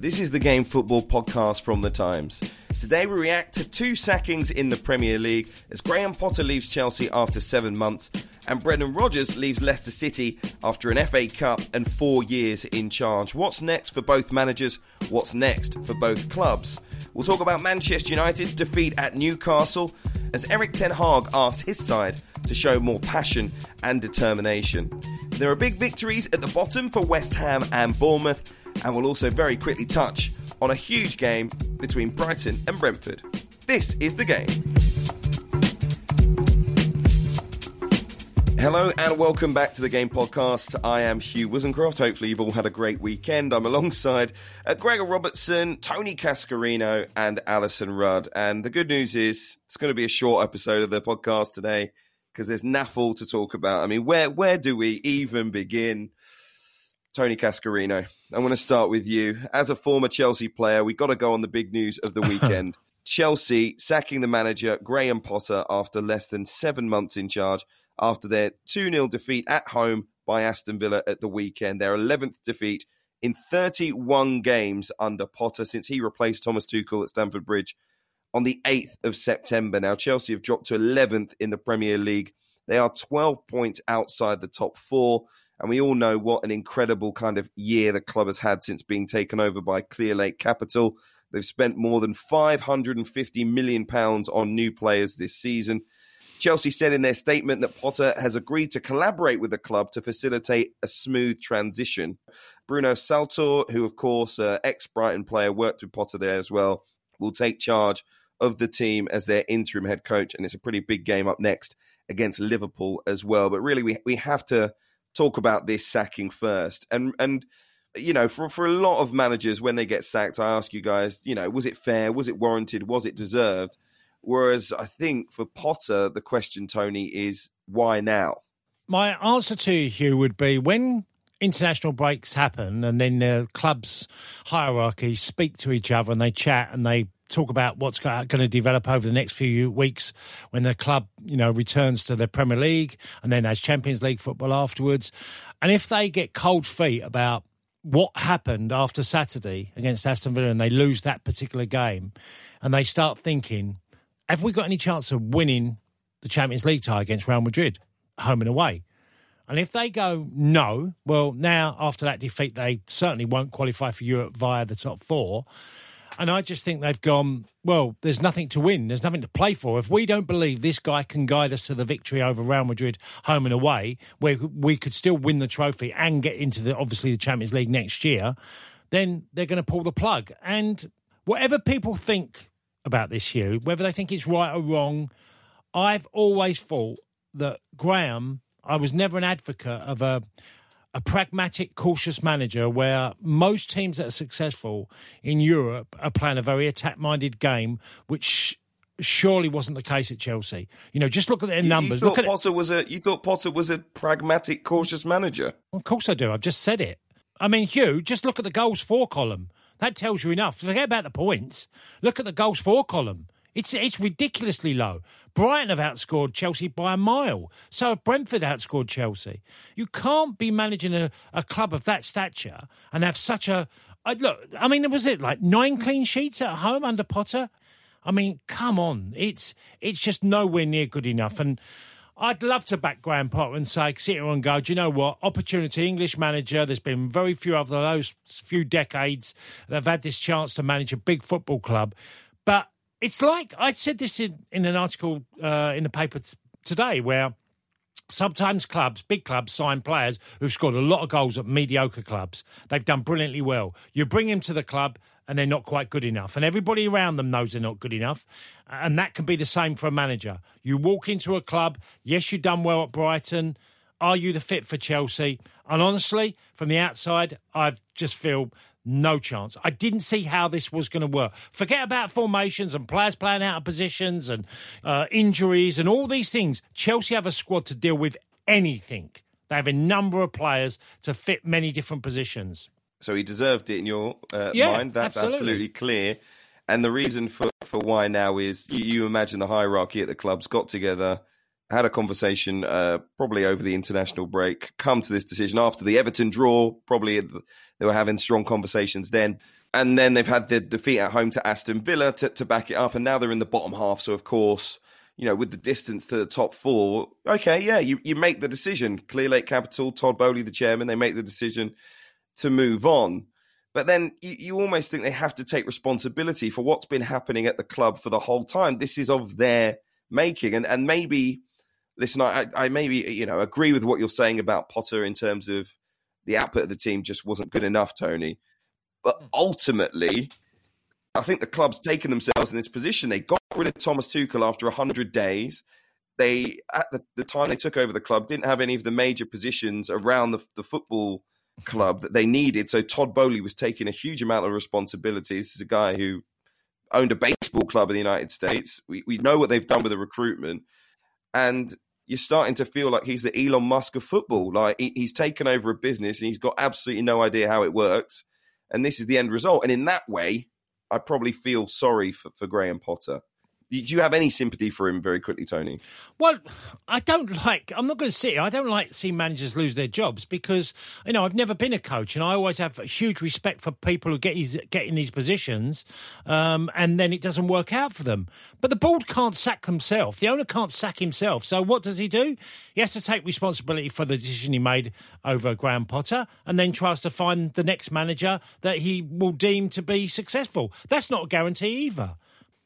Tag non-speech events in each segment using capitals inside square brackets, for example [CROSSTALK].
This is the Game Football podcast from The Times. Today we react to two sackings in the Premier League as Graham Potter leaves Chelsea after seven months and Brendan Rodgers leaves Leicester City after an FA Cup and four years in charge. What's next for both managers? What's next for both clubs? We'll talk about Manchester United's defeat at Newcastle as Erik Ten Hag asks his side to show more passion and determination. There are big victories at the bottom for West Ham and Bournemouth and we'll also very quickly touch on a huge game between Brighton and Brentford. This is the game. Hello and welcome back to the Game Podcast. I am Hugh Woozencroft. Hopefully, you've all had a great weekend. I'm alongside uh, Gregor Robertson, Tony Cascarino, and Alyson Rudd. And the good news is it's going to be a short episode of the podcast today because there's naffle to talk about. I mean, where where do we even begin? Tony Cascarino, I'm going to start with you. As a former Chelsea player, We've got to go on the big news of the [LAUGHS] weekend. Chelsea sacking the manager Graham Potter after less than seven months in charge after their 2 0 defeat at home by Aston Villa at the weekend. Their 11th defeat in 31 games under Potter since he replaced Thomas Tuchel at Stamford Bridge on the 8th of September. Now, Chelsea have dropped to 11th in the Premier League. They are 12 points outside the top four. And we all know what an incredible kind of year the club has had since being taken over by Clearlake Capital. They've spent more than £550 million on new players this season. Chelsea said in their statement that Potter has agreed to collaborate with the club to facilitate a smooth transition. Bruno Saltor, who, of course, uh, ex Brighton player, worked with Potter there as well, will take charge of the team as their interim head coach. And it's a pretty big game up next against Liverpool as well. But really, we, we have to talk about this sacking first. And and you know, for for a lot of managers when they get sacked, I ask you guys, you know, was it fair? Was it warranted? Was it deserved? Whereas I think for Potter, the question, Tony, is why now? My answer to you, Hugh, would be when international breaks happen and then the club's hierarchy speak to each other and they chat and they talk about what's going to develop over the next few weeks when the club, you know, returns to the Premier League and then has Champions League football afterwards. And if they get cold feet about what happened after Saturday against Aston Villa and they lose that particular game and they start thinking, have we got any chance of winning the Champions League tie against Real Madrid, home and away? And if they go no, well, now after that defeat, they certainly won't qualify for Europe via the top four. And I just think they've gone, well, there's nothing to win. There's nothing to play for. If we don't believe this guy can guide us to the victory over Real Madrid home and away, where we could still win the trophy and get into the obviously the Champions League next year, then they're going to pull the plug. And whatever people think about this, Hugh, whether they think it's right or wrong, I've always thought that Graham, I was never an advocate of a a pragmatic, cautious manager where most teams that are successful in Europe are playing a very attack minded game, which surely wasn't the case at Chelsea. You know, just look at their numbers. You thought Potter was a you thought Potter was a pragmatic, cautious manager. Of course I do. I've just said it. I mean, Hugh, just look at the goals for column. That tells you enough. Forget about the points. Look at the goals for column. It's it's ridiculously low. Brighton have outscored Chelsea by a mile. So have Brentford outscored Chelsea. You can't be managing a, a club of that stature and have such a uh, look. I mean, was it like nine clean sheets at home under Potter? I mean, come on, it's it's just nowhere near good enough. And I'd love to back Graham Potter and say, sit here and go, do you know what? Opportunity English manager. There's been very few over the those few decades that have had this chance to manage a big football club. It's like I said this in, in an article uh, in the paper t- today where sometimes clubs, big clubs, sign players who've scored a lot of goals at mediocre clubs. They've done brilliantly well. You bring them to the club and they're not quite good enough. And everybody around them knows they're not good enough. And that can be the same for a manager. You walk into a club, yes, you've done well at Brighton. Are you the fit for Chelsea? And honestly, from the outside, I just feel no chance. I didn't see how this was going to work. Forget about formations and players playing out of positions and uh, injuries and all these things. Chelsea have a squad to deal with anything. They have a number of players to fit many different positions. So he deserved it in your uh, yeah, mind. That's absolutely. absolutely. clear. And the reason for, for why now is you, you imagine the hierarchy at the clubs got together had a conversation uh, probably over the international break, come to this decision after the Everton draw. Probably they were having strong conversations then. and then they've had the defeat at home to Aston Villa to, to back it up, and now they're in the bottom half. So of course, you know, with the distance to the top four, okay, yeah, you, you make the decision. Clearlake Capital, Todd Boehly, the chairman, they make the decision to move on. But then you, you almost think they have to take responsibility for what's been happening at the club for the whole time. This is of their making, and and maybe listen, I, I maybe you know agree with what you're saying about Potter in terms of the output of the team just wasn't good enough, Tony. But hmm. ultimately, I think the club's taken themselves in this position. They got rid of Thomas Tuchel after 100 days. They, at the, the, time they took over the club, didn't have any of the major positions around the, the football club that they needed. So Todd Boehly was taking a huge amount of responsibility. This is a guy who owned a baseball club in the United States. We, we know what they've done with the recruitment. And you're starting to feel like he's the Elon Musk of football. Like he, he's taken over a business and he's got absolutely no idea how it works. And this is the end result. And in that way, I probably feel sorry for, for Graham Potter. Do you have any sympathy for him very quickly, Tony? Well, I don't like, I'm not going to sit I don't like seeing managers lose their jobs because, you know, I've never been a coach and I always have a huge respect for people who get, his, get in these positions um, and then it doesn't work out for them. But the board can't sack himself, The owner can't sack himself. So what does he do? He has to take responsibility for the decision he made over Graham Potter and then tries to find the next manager that he will deem to be successful. That's not a guarantee either.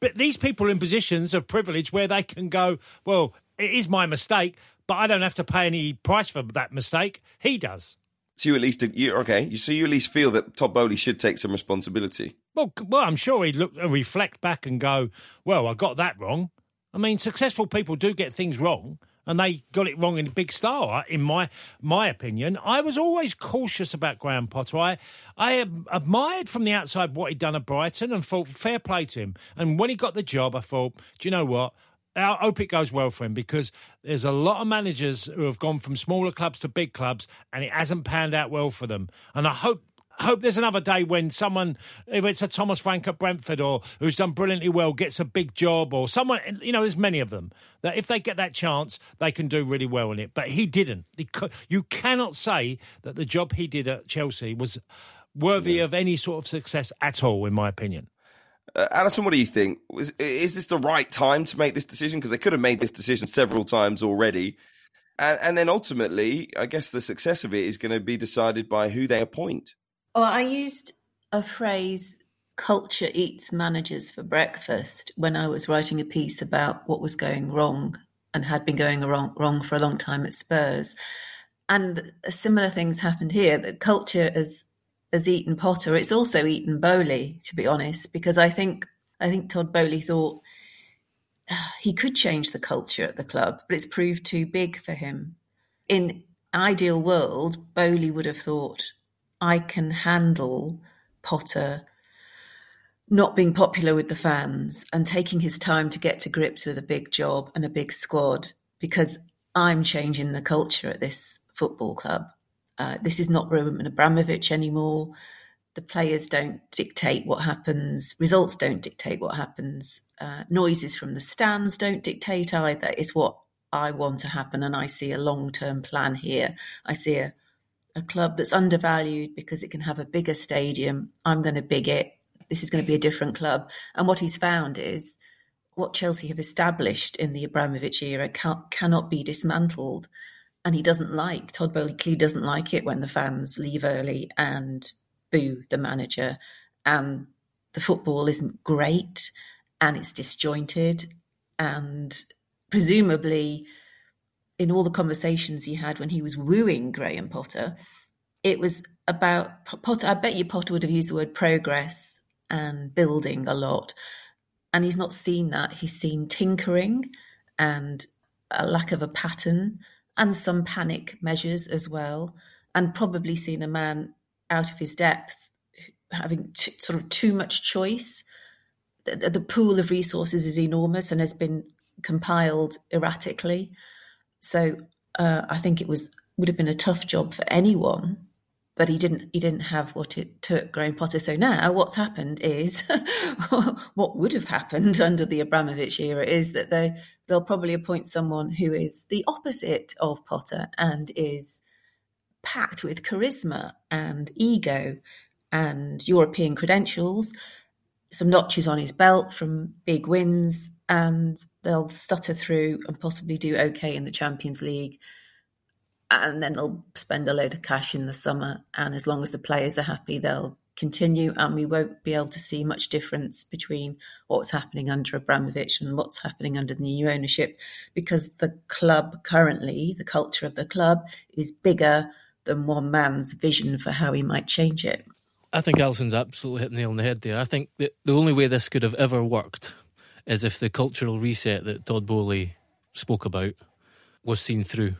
But these people in positions of privilege where they can go, well, it is my mistake, but I don't have to pay any price for that mistake. He does. So you at least you okay? So you at least feel that Todd Boehly should take some responsibility. Well, well, I'm sure he'd look and reflect back and go, "Well, I got that wrong." I mean, successful people do get things wrong, and they got it wrong in big style. In my my opinion, I was always cautious about Graham Potter. I I admired from the outside what he'd done at Brighton and thought fair play to him. And when he got the job, I thought, do you know what? I hope it goes well for him because there's a lot of managers who have gone from smaller clubs to big clubs and it hasn't panned out well for them. And I hope hope there's another day when someone, if it's a Thomas Frank at Brentford or who's done brilliantly well, gets a big job or someone, you know, there's many of them that if they get that chance, they can do really well in it. But he didn't. You cannot say that the job he did at Chelsea was worthy yeah. of any sort of success at all, in my opinion. Uh, Alyson, what do you think? Was, is this the right time to make this decision? Because they could have made this decision several times already. And, and then ultimately, I guess the success of it is going to be decided by who they appoint. Well, I used a phrase culture eats managers for breakfast when I was writing a piece about what was going wrong and had been going wrong, wrong for a long time at Spurs. And similar things happened here. that culture has has eaten Potter. It's also eaten Boehly, to be honest, because I think I think Todd Boehly thought ah, he could change the culture at the club, but it's proved too big for him. In ideal world, Boehly would have thought, I can handle Potter not being popular with the fans and taking his time to get to grips with a big job and a big squad because I'm changing the culture at this football club. Uh, this is not Roman Abramovich anymore. The players don't dictate what happens. Results don't dictate what happens. Uh, noises from the stands don't dictate either. It's what I want to happen, and I see a long-term plan here. I see a a club that's undervalued because it can have a bigger stadium. I'm going to big it. This is going to be a different club. And what he's found is what Chelsea have established in the Abramovich era can, cannot be dismantled. And he doesn't like, Todd clearly doesn't like it when the fans leave early and boo the manager. And the football isn't great and it's disjointed. And presumably, in all the conversations he had when he was wooing Graham Potter, it was about Potter. I bet you Potter would have used the word progress and building a lot. And he's not seen that. He's seen tinkering and a lack of a pattern and some panic measures as well. And probably seen a man out of his depth having t- sort of too much choice. The, the pool of resources is enormous and has been compiled erratically. So uh, I think it was would have been a tough job for anyone, but he didn't. He didn't have what it took. Graham Potter. So now what's happened is [LAUGHS] what would have happened under the Abramovich era is that they they'll probably appoint someone who is the opposite of Potter and is packed with charisma and ego and European credentials, some notches on his belt from big wins, and they'll stutter through and possibly do okay in the Champions League. And then they'll spend a load of cash in the summer. And as long as the players are happy, they'll continue. And we won't be able to see much difference between what's happening under Abramovich and what's happening under the new ownership because the club currently, the culture of the club, is bigger than one man's vision for how he might change it. I think Alyson's absolutely hit the nail on the head there. I think that the only way this could have ever worked is if the cultural reset that Todd Boehly spoke about was seen through,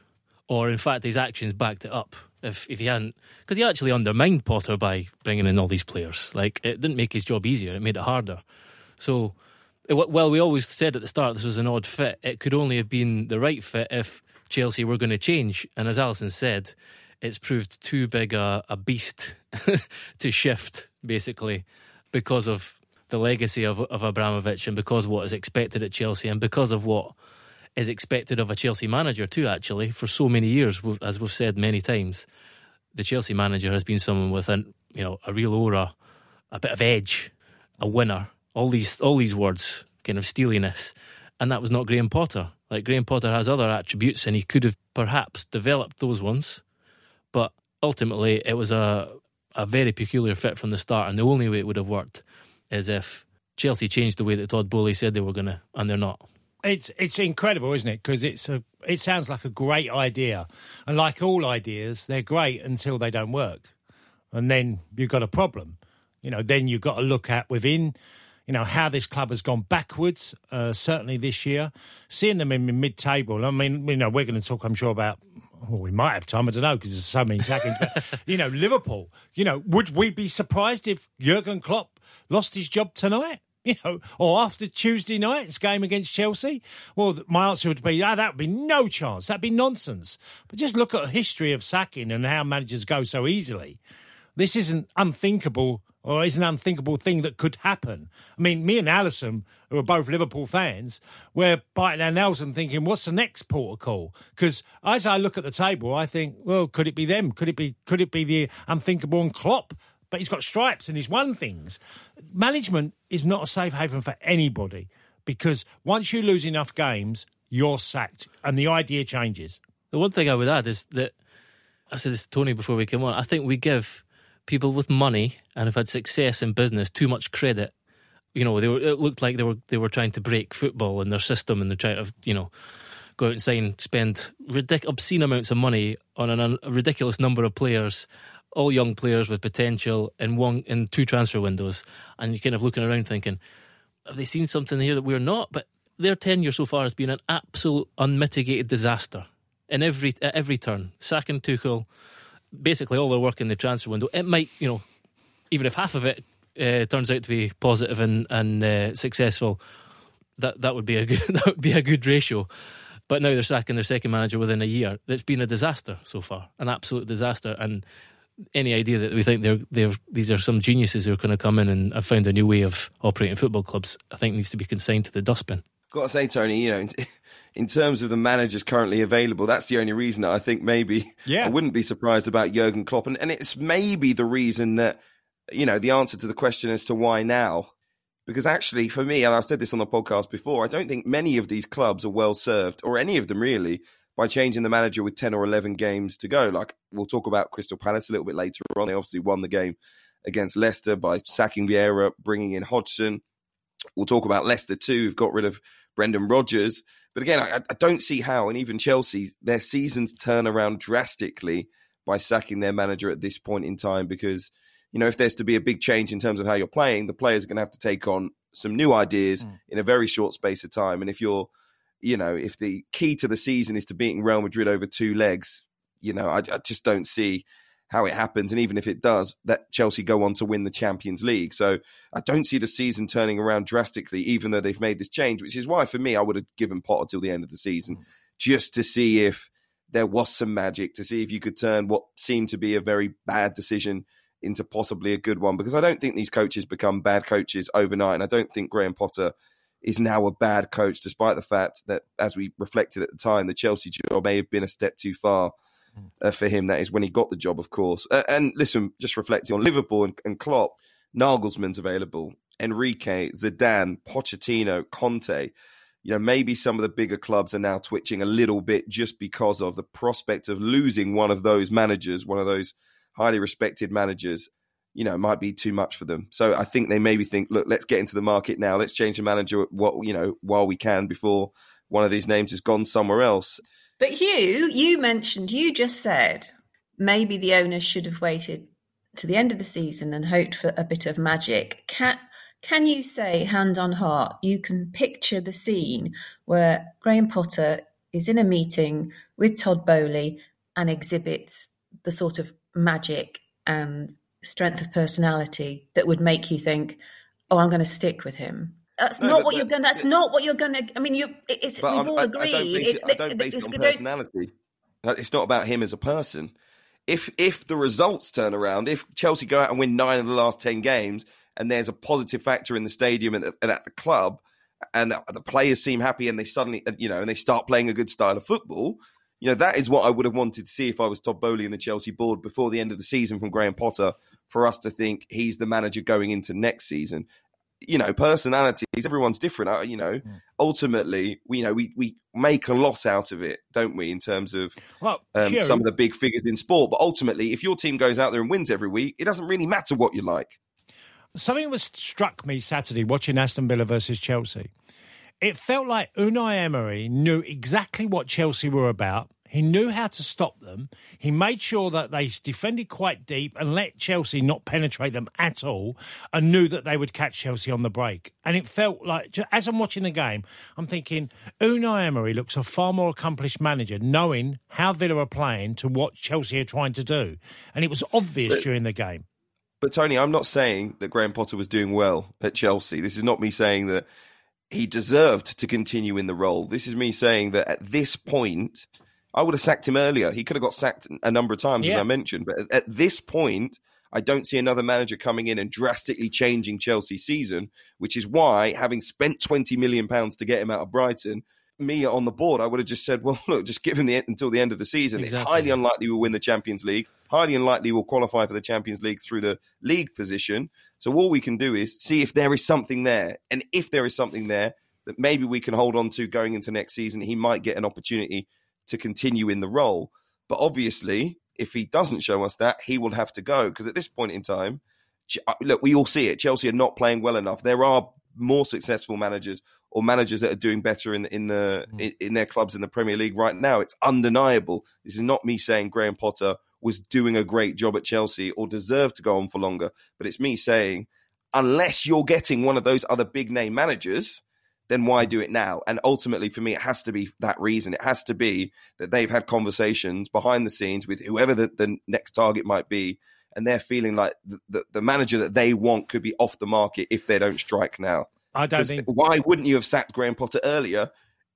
or in fact his actions backed it up. If if he hadn't, because he actually undermined Potter by bringing in all these players. Like it didn't make his job easier; it made it harder. So, well, we always said at the start this was an odd fit. It could only have been the right fit if Chelsea were going to change. And as Alyson said, it's proved too big a, a beast [LAUGHS] to shift, basically, because of the legacy of, of Abramovich and because of what is expected at Chelsea and because of what is expected of a Chelsea manager too. Actually, for so many years, as we've said many times, the Chelsea manager has been someone with an you know a real aura, a bit of edge, a winner. All these all these words, kind of steeliness, and that was not Graham Potter. Like Graham Potter has other attributes, and he could have perhaps developed those ones but ultimately, it was a a very peculiar fit from the start, and the only way it would have worked is if Chelsea changed the way that Todd Boehly said they were going to, and they're not. It's it's incredible, isn't it? Because it's a it sounds like a great idea, and like all ideas, they're great until they don't work, and then you've got a problem. You know, then you've got to look at within you know, how this club has gone backwards, uh, certainly this year. Seeing them in mid table, I mean, you know, we're going to talk, I'm sure, about well, we might have time. I don't know because there's so many seconds. But [LAUGHS] you know, Liverpool. You know, would we be surprised if Jurgen Klopp lost his job tonight? [LAUGHS] You know, or after Tuesday night's game against Chelsea? Well, my answer would be, ah, that would be no chance. That'd be nonsense. But just look at a history of sacking and how managers go so easily. This isn't unthinkable or is an unthinkable thing that could happen. I mean, me and Alyson, who are both Liverpool fans, we're biting our nails and thinking, what's the next call? Because as I look at the table, I think, well, could it be them? Could it be? Could it be the unthinkable and Klopp? But he's got stripes and he's won things. Management is not a safe haven for anybody because once you lose enough games, you're sacked, and the idea changes. The one thing I would add is that I said this to Tony before we came on. I think we give people with money and have had success in business too much credit. You know, they were, it looked like they were they were trying to break football in their system, and they're trying to you know go out and sign, spend ridic- obscene amounts of money on an, a ridiculous number of players, all young players with potential in one in two transfer windows, and you're kind of looking around thinking, have they seen something here that we're not? But their tenure so far has been an absolute unmitigated disaster in every at every turn. Sacking Tuchel basically all their work in the transfer window. It might, you know, even if half of it uh, turns out to be positive and and uh, successful, that that would be a [LAUGHS] good that would be a good ratio. But now they're sacking their second manager within a year. That's been a disaster so far, an absolute disaster. And any idea that we think they're they're these are some geniuses who are going to come in and have found a new way of operating football clubs, I think needs to be consigned to the dustbin. Got to say, Tony, you know, [LAUGHS] in terms of the managers currently available, that's the only reason that I think maybe yeah. I wouldn't be surprised about Jurgen Klopp. And, and it's maybe the reason that, you know, the answer to the question as to why now. Because actually, for me, and I've said this on the podcast before, I don't think many of these clubs are well served, or any of them really, by changing the manager with 10 or 11 games to go. Like, we'll talk about Crystal Palace a little bit later on. They obviously won the game against Leicester by sacking Vieira, bringing in Hodgson. We'll talk about Leicester too, who've got rid of Brendan Rodgers. But again, I, I don't see how, and even Chelsea, their seasons turn around drastically by sacking their manager at this point in time because you know if there's to be a big change in terms of how you're playing the players are going to have to take on some new ideas mm. in a very short space of time and if you're you know if the key to the season is to beating Real Madrid over two legs you know I, I just don't see how it happens. And even if it does, that Chelsea go on to win the Champions League. So I don't see the season turning around drastically, even though they've made this change, which is why for me, I would have given Potter till the end of the season mm. just to see if there was some magic, to see if you could turn what seemed to be a very bad decision into possibly a good one. Because I don't think these coaches become bad coaches overnight. And I don't think Graham Potter is now a bad coach, despite the fact that, as we reflected at the time, the Chelsea job may have been a step too far uh, for him. That is when he got the job, of course. Uh, and listen, just reflecting on Liverpool and, and Klopp, Nagelsmann's available, Enrique, Zidane, Pochettino, Conte. You know, maybe some of the bigger clubs are now twitching a little bit just because of the prospect of losing one of those managers, one of those highly respected managers. You know, might be too much for them. So I think they maybe think, look, let's get into the market now. Let's change the manager what you know while we can before one of these names has gone somewhere else. But Hugh, you mentioned, you just said maybe the owners should have waited to the end of the season and hoped for a bit of magic. Can, can you say, hand on heart, you can picture the scene where Graham Potter is in a meeting with Todd Boehly and exhibits the sort of magic and strength of personality that would make you think, "Oh, I'm going to stick with him." That's no, not but, what but, you're going. That's not what you're going to. I mean, you. It's we've all I, agreed. I don't base, it, I don't base it on personality. It's not about him as a person. If if the results turn around, if Chelsea go out and win nine of the last ten games, and there's a positive factor in the stadium and, and at the club, and the players seem happy, and they suddenly, you know, and they start playing a good style of football, you know, that is what I would have wanted to see if I was Todd Boehly and the Chelsea board before the end of the season from Graham Potter for us to think he's the manager going into next season you know, personalities, everyone's different. Uh, you know, mm. ultimately, we, you know, we, we make a lot out of it, don't we, in terms of well, um, some of the big figures in sport. But ultimately, if your team goes out there and wins every week, it doesn't really matter what you like. Something was struck me Saturday watching Aston Villa versus Chelsea. It felt like Unai Emery knew exactly what Chelsea were about he knew how to stop them. He made sure that they defended quite deep and let Chelsea not penetrate them at all and knew that they would catch Chelsea on the break. And it felt like, as I'm watching the game, I'm thinking, Unai Emery looks a far more accomplished manager knowing how Villa are playing to what Chelsea are trying to do. And it was obvious but, during the game. But Tony, I'm not saying that Graham Potter was doing well at Chelsea. This is not me saying that he deserved to continue in the role. This is me saying that at this point, I would have sacked him earlier. He could have got sacked a number of times, yeah. as I mentioned. But at this point, I don't see another manager coming in and drastically changing Chelsea's season, which is why, having spent twenty million pounds to get him out of Brighton, me on the board, I would have just said, "Well, [LAUGHS] look, just give him the until the end of the season. Exactly. It's highly unlikely we'll win the Champions League. Highly unlikely we'll qualify for the Champions League through the league position. So all we can do is see if there is something there, and if there is something there that maybe we can hold on to going into next season, he might get an opportunity." To continue in the role. But obviously, if he doesn't show us that, he will have to go because at this point in time, uh, look, we all see it. Chelsea are not playing well enough. There are more successful managers or managers that are doing better in in the mm. in, in their clubs in the Premier League right now. It's undeniable. This is not me saying Graham Potter was doing a great job at Chelsea or deserved to go on for longer, but it's me saying unless you're getting one of those other big name managers then why do it now? And ultimately, for me, it has to be that reason. It has to be that they've had conversations behind the scenes with whoever the, the next target might be, and they're feeling like the, the, the, manager that they want could be off the market if they don't strike now. I don't think. Why wouldn't you have sacked Graham Potter earlier?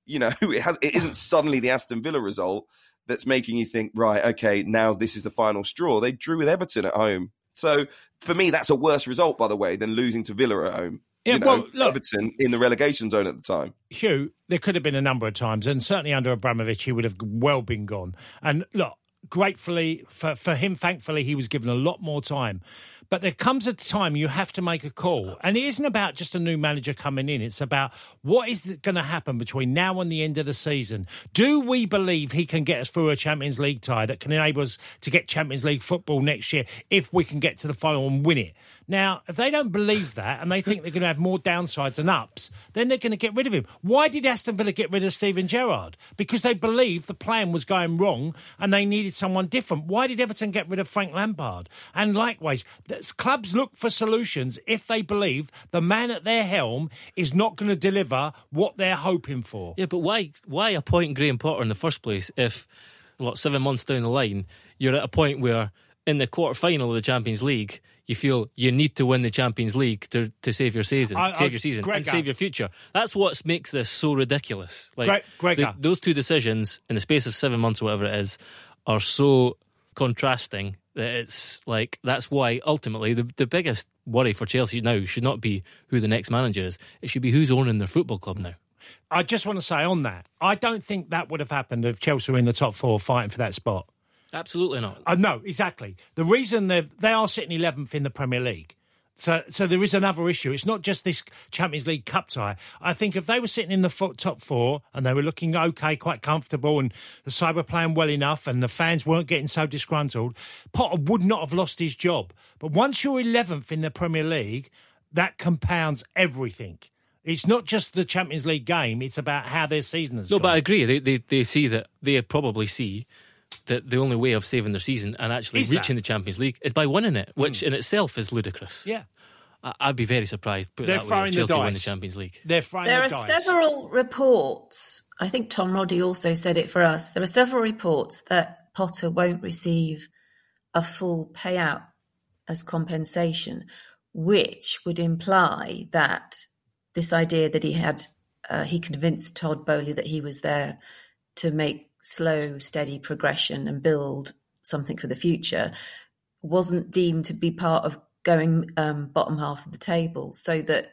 You know, [LAUGHS] it has. It isn't suddenly the Aston Villa result that's making you think, right? Okay, now this is the final straw. They drew with Everton at home. So for me, that's a worse result, by the way, than losing to Villa at home. Yeah, you know, well, look, Everton in the relegation zone at the time. Hugh, there could have been a number of times, and certainly under Abramovich, he would have well been gone. And look, gratefully for, for him, thankfully, he was given a lot more time. But there comes a time you have to make a call. And it isn't about just a new manager coming in. It's about what is going to happen between now and the end of the season. Do we believe he can get us through a Champions League tie that can enable us to get Champions League football next year if we can get to the final and win it? Now, if they don't believe that and they think they're going to have more downsides than ups, then they're going to get rid of him. Why did Aston Villa get rid of Steven Gerrard? Because they believed the plan was going wrong and they needed someone different. Why did Everton get rid of Frank Lampard? And likewise, clubs look for solutions if they believe the man at their helm is not going to deliver what they're hoping for. Yeah, but why why appoint Graham Potter in the first place if, what, seven months down the line, you're at a point where in the quarter final of the Champions League, you feel you need to win the Champions League to, to save your season, I, save your season, and save your future. That's what makes this so ridiculous. Like the, those two decisions in the space of seven months, or whatever it is, are so contrasting it's like that's why ultimately the, the biggest worry for Chelsea now should not be who the next manager is. It should be who's owning their football club now. I just want to say on that, I don't think that would have happened if Chelsea were in the top four fighting for that spot. Absolutely not. Uh, no, exactly. The reason they they are sitting 11th in the Premier League. So, so there is another issue. It's not just this Champions League cup tie. I think if they were sitting in the top four and they were looking okay, quite comfortable, and the side were playing well enough, and the fans weren't getting so disgruntled, Potter would not have lost his job. But once you're 11th in the Premier League, that compounds everything. It's not just the Champions League game; it's about how their season has No, gone. but I agree. They, they they see that they probably see that the only way of saving their season and actually Is that? reaching the Champions League is by winning it, which in itself is ludicrous. yeah, I, I'd be very surprised. Put They're that way, throwing if the Chelsea win the dice. Champions League. they're throwing There the are dice. several reports. I think Tom Roddy also said it for us. There are several reports that Potter won't receive a full payout as compensation, which would imply that this idea that he had, uh, he convinced Todd Boehly that he was there to make slow, steady progression and build something for the future, wasn't deemed to be part of going um, bottom half of the table, so that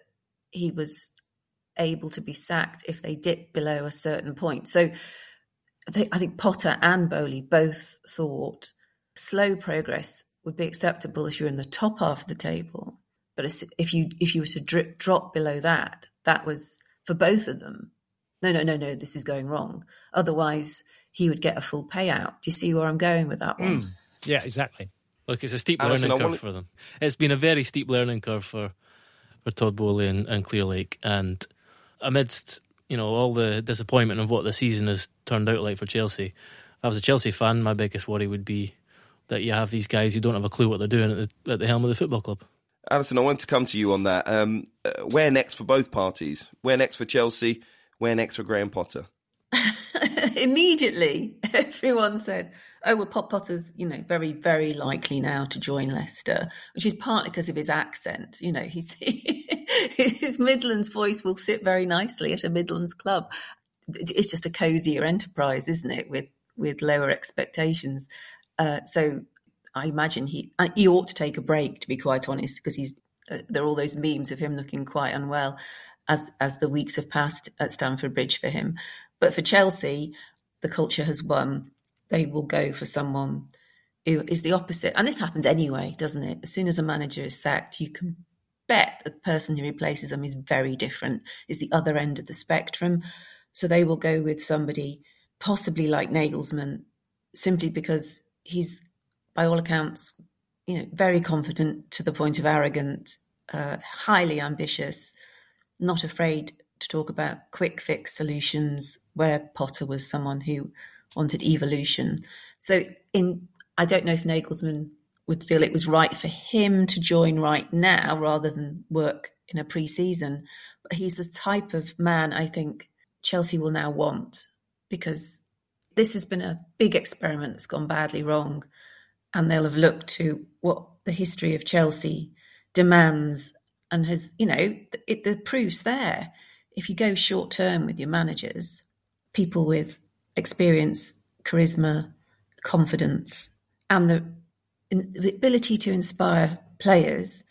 he was able to be sacked if they dipped below a certain point. So I think, I think Potter and Boehly both thought slow progress would be acceptable if you're in the top half of the table, but if you if you were to drip, drop below that, that was for both of them. No, no, no, no. This is going wrong. Otherwise, he would get a full payout. Do you see where I'm going with that one? Yeah, exactly. Look, it's a steep Alyson, learning curve wanna- for them. It's been a very steep learning curve for for Todd Boehly and, and Clearlake, and amidst you know all the disappointment of what the season has turned out like for Chelsea, if I was a Chelsea fan, my biggest worry would be that you have these guys who don't have a clue what they're doing at the, at the helm of the football club. Alyson, I want to come to you on that. Um, uh, where next for both parties? Where next for Chelsea? Where next for Graham Potter? [LAUGHS] Immediately, [LAUGHS] everyone said, "Oh, well, Pop Potter's, you know, very, very likely now to join Leicester," which is partly because of his accent. You know, he's [LAUGHS] his Midlands voice will sit very nicely at a Midlands club. It's just a cozier enterprise, isn't it? With with lower expectations. Uh, so I imagine he uh, he ought to take a break, to be quite honest, because he's uh, there are all those memes of him looking quite unwell as as the weeks have passed at Stamford Bridge for him. But for Chelsea, the culture has won. They will go for someone who is the opposite, and this happens anyway, doesn't it? As soon as a manager is sacked, you can bet the person who replaces them is very different. Is the other end of the spectrum, so they will go with somebody possibly like Nagelsmann, simply because he's, by all accounts, you know, very confident to the point of arrogant, uh, highly ambitious, not afraid to talk about quick fix solutions. Where Potter was someone who wanted evolution. So, in I don't know if Nagelsmann would feel it was right for him to join right now rather than work in a pre-season. But he's the type of man I think Chelsea will now want because this has been a big experiment that's gone badly wrong and they'll have looked to what the history of Chelsea demands and has, you know, it, the proof's there. If you go short term with your managers, people with experience, charisma, confidence, and the, the ability to inspire players,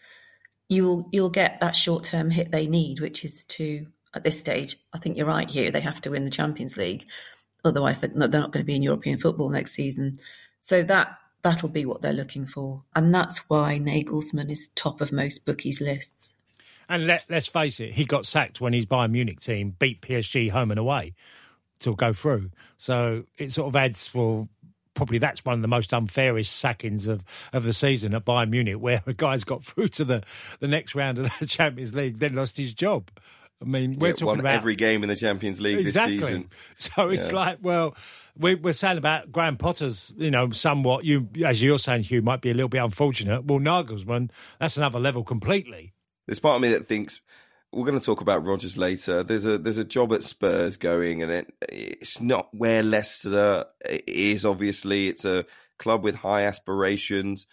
you'll you'll get that short term hit they need, which is to at this stage. I think you're right here. They have to win the Champions League, otherwise they're not, they're not going to be in European football next season. So that that'll be what they're looking for, and that's why Nagelsmann is top of most bookies' lists. And let, let's face it, he got sacked when his Bayern Munich team beat PSG home and away to go through. So it sort of adds, well, probably that's one of the most unfairest sackings of, of the season at Bayern Munich, where a guy's got through to the, the next round of the [LAUGHS] Champions League, then lost his job. I mean, we're Yeah, talking won about every game in the Champions League exactly. this season. [LAUGHS] So it's Yeah. like, well, we, we're saying about Graham Potter's, you know, somewhat. You, as you're saying, Hugh, might be a little bit unfortunate. Well, Nagelsmann, that's another level completely. There's part of me that thinks we're going to talk about Rodgers later. There's a there's a job at Spurs going, and it it's not where Leicester is. Obviously, it's a club with high aspirations.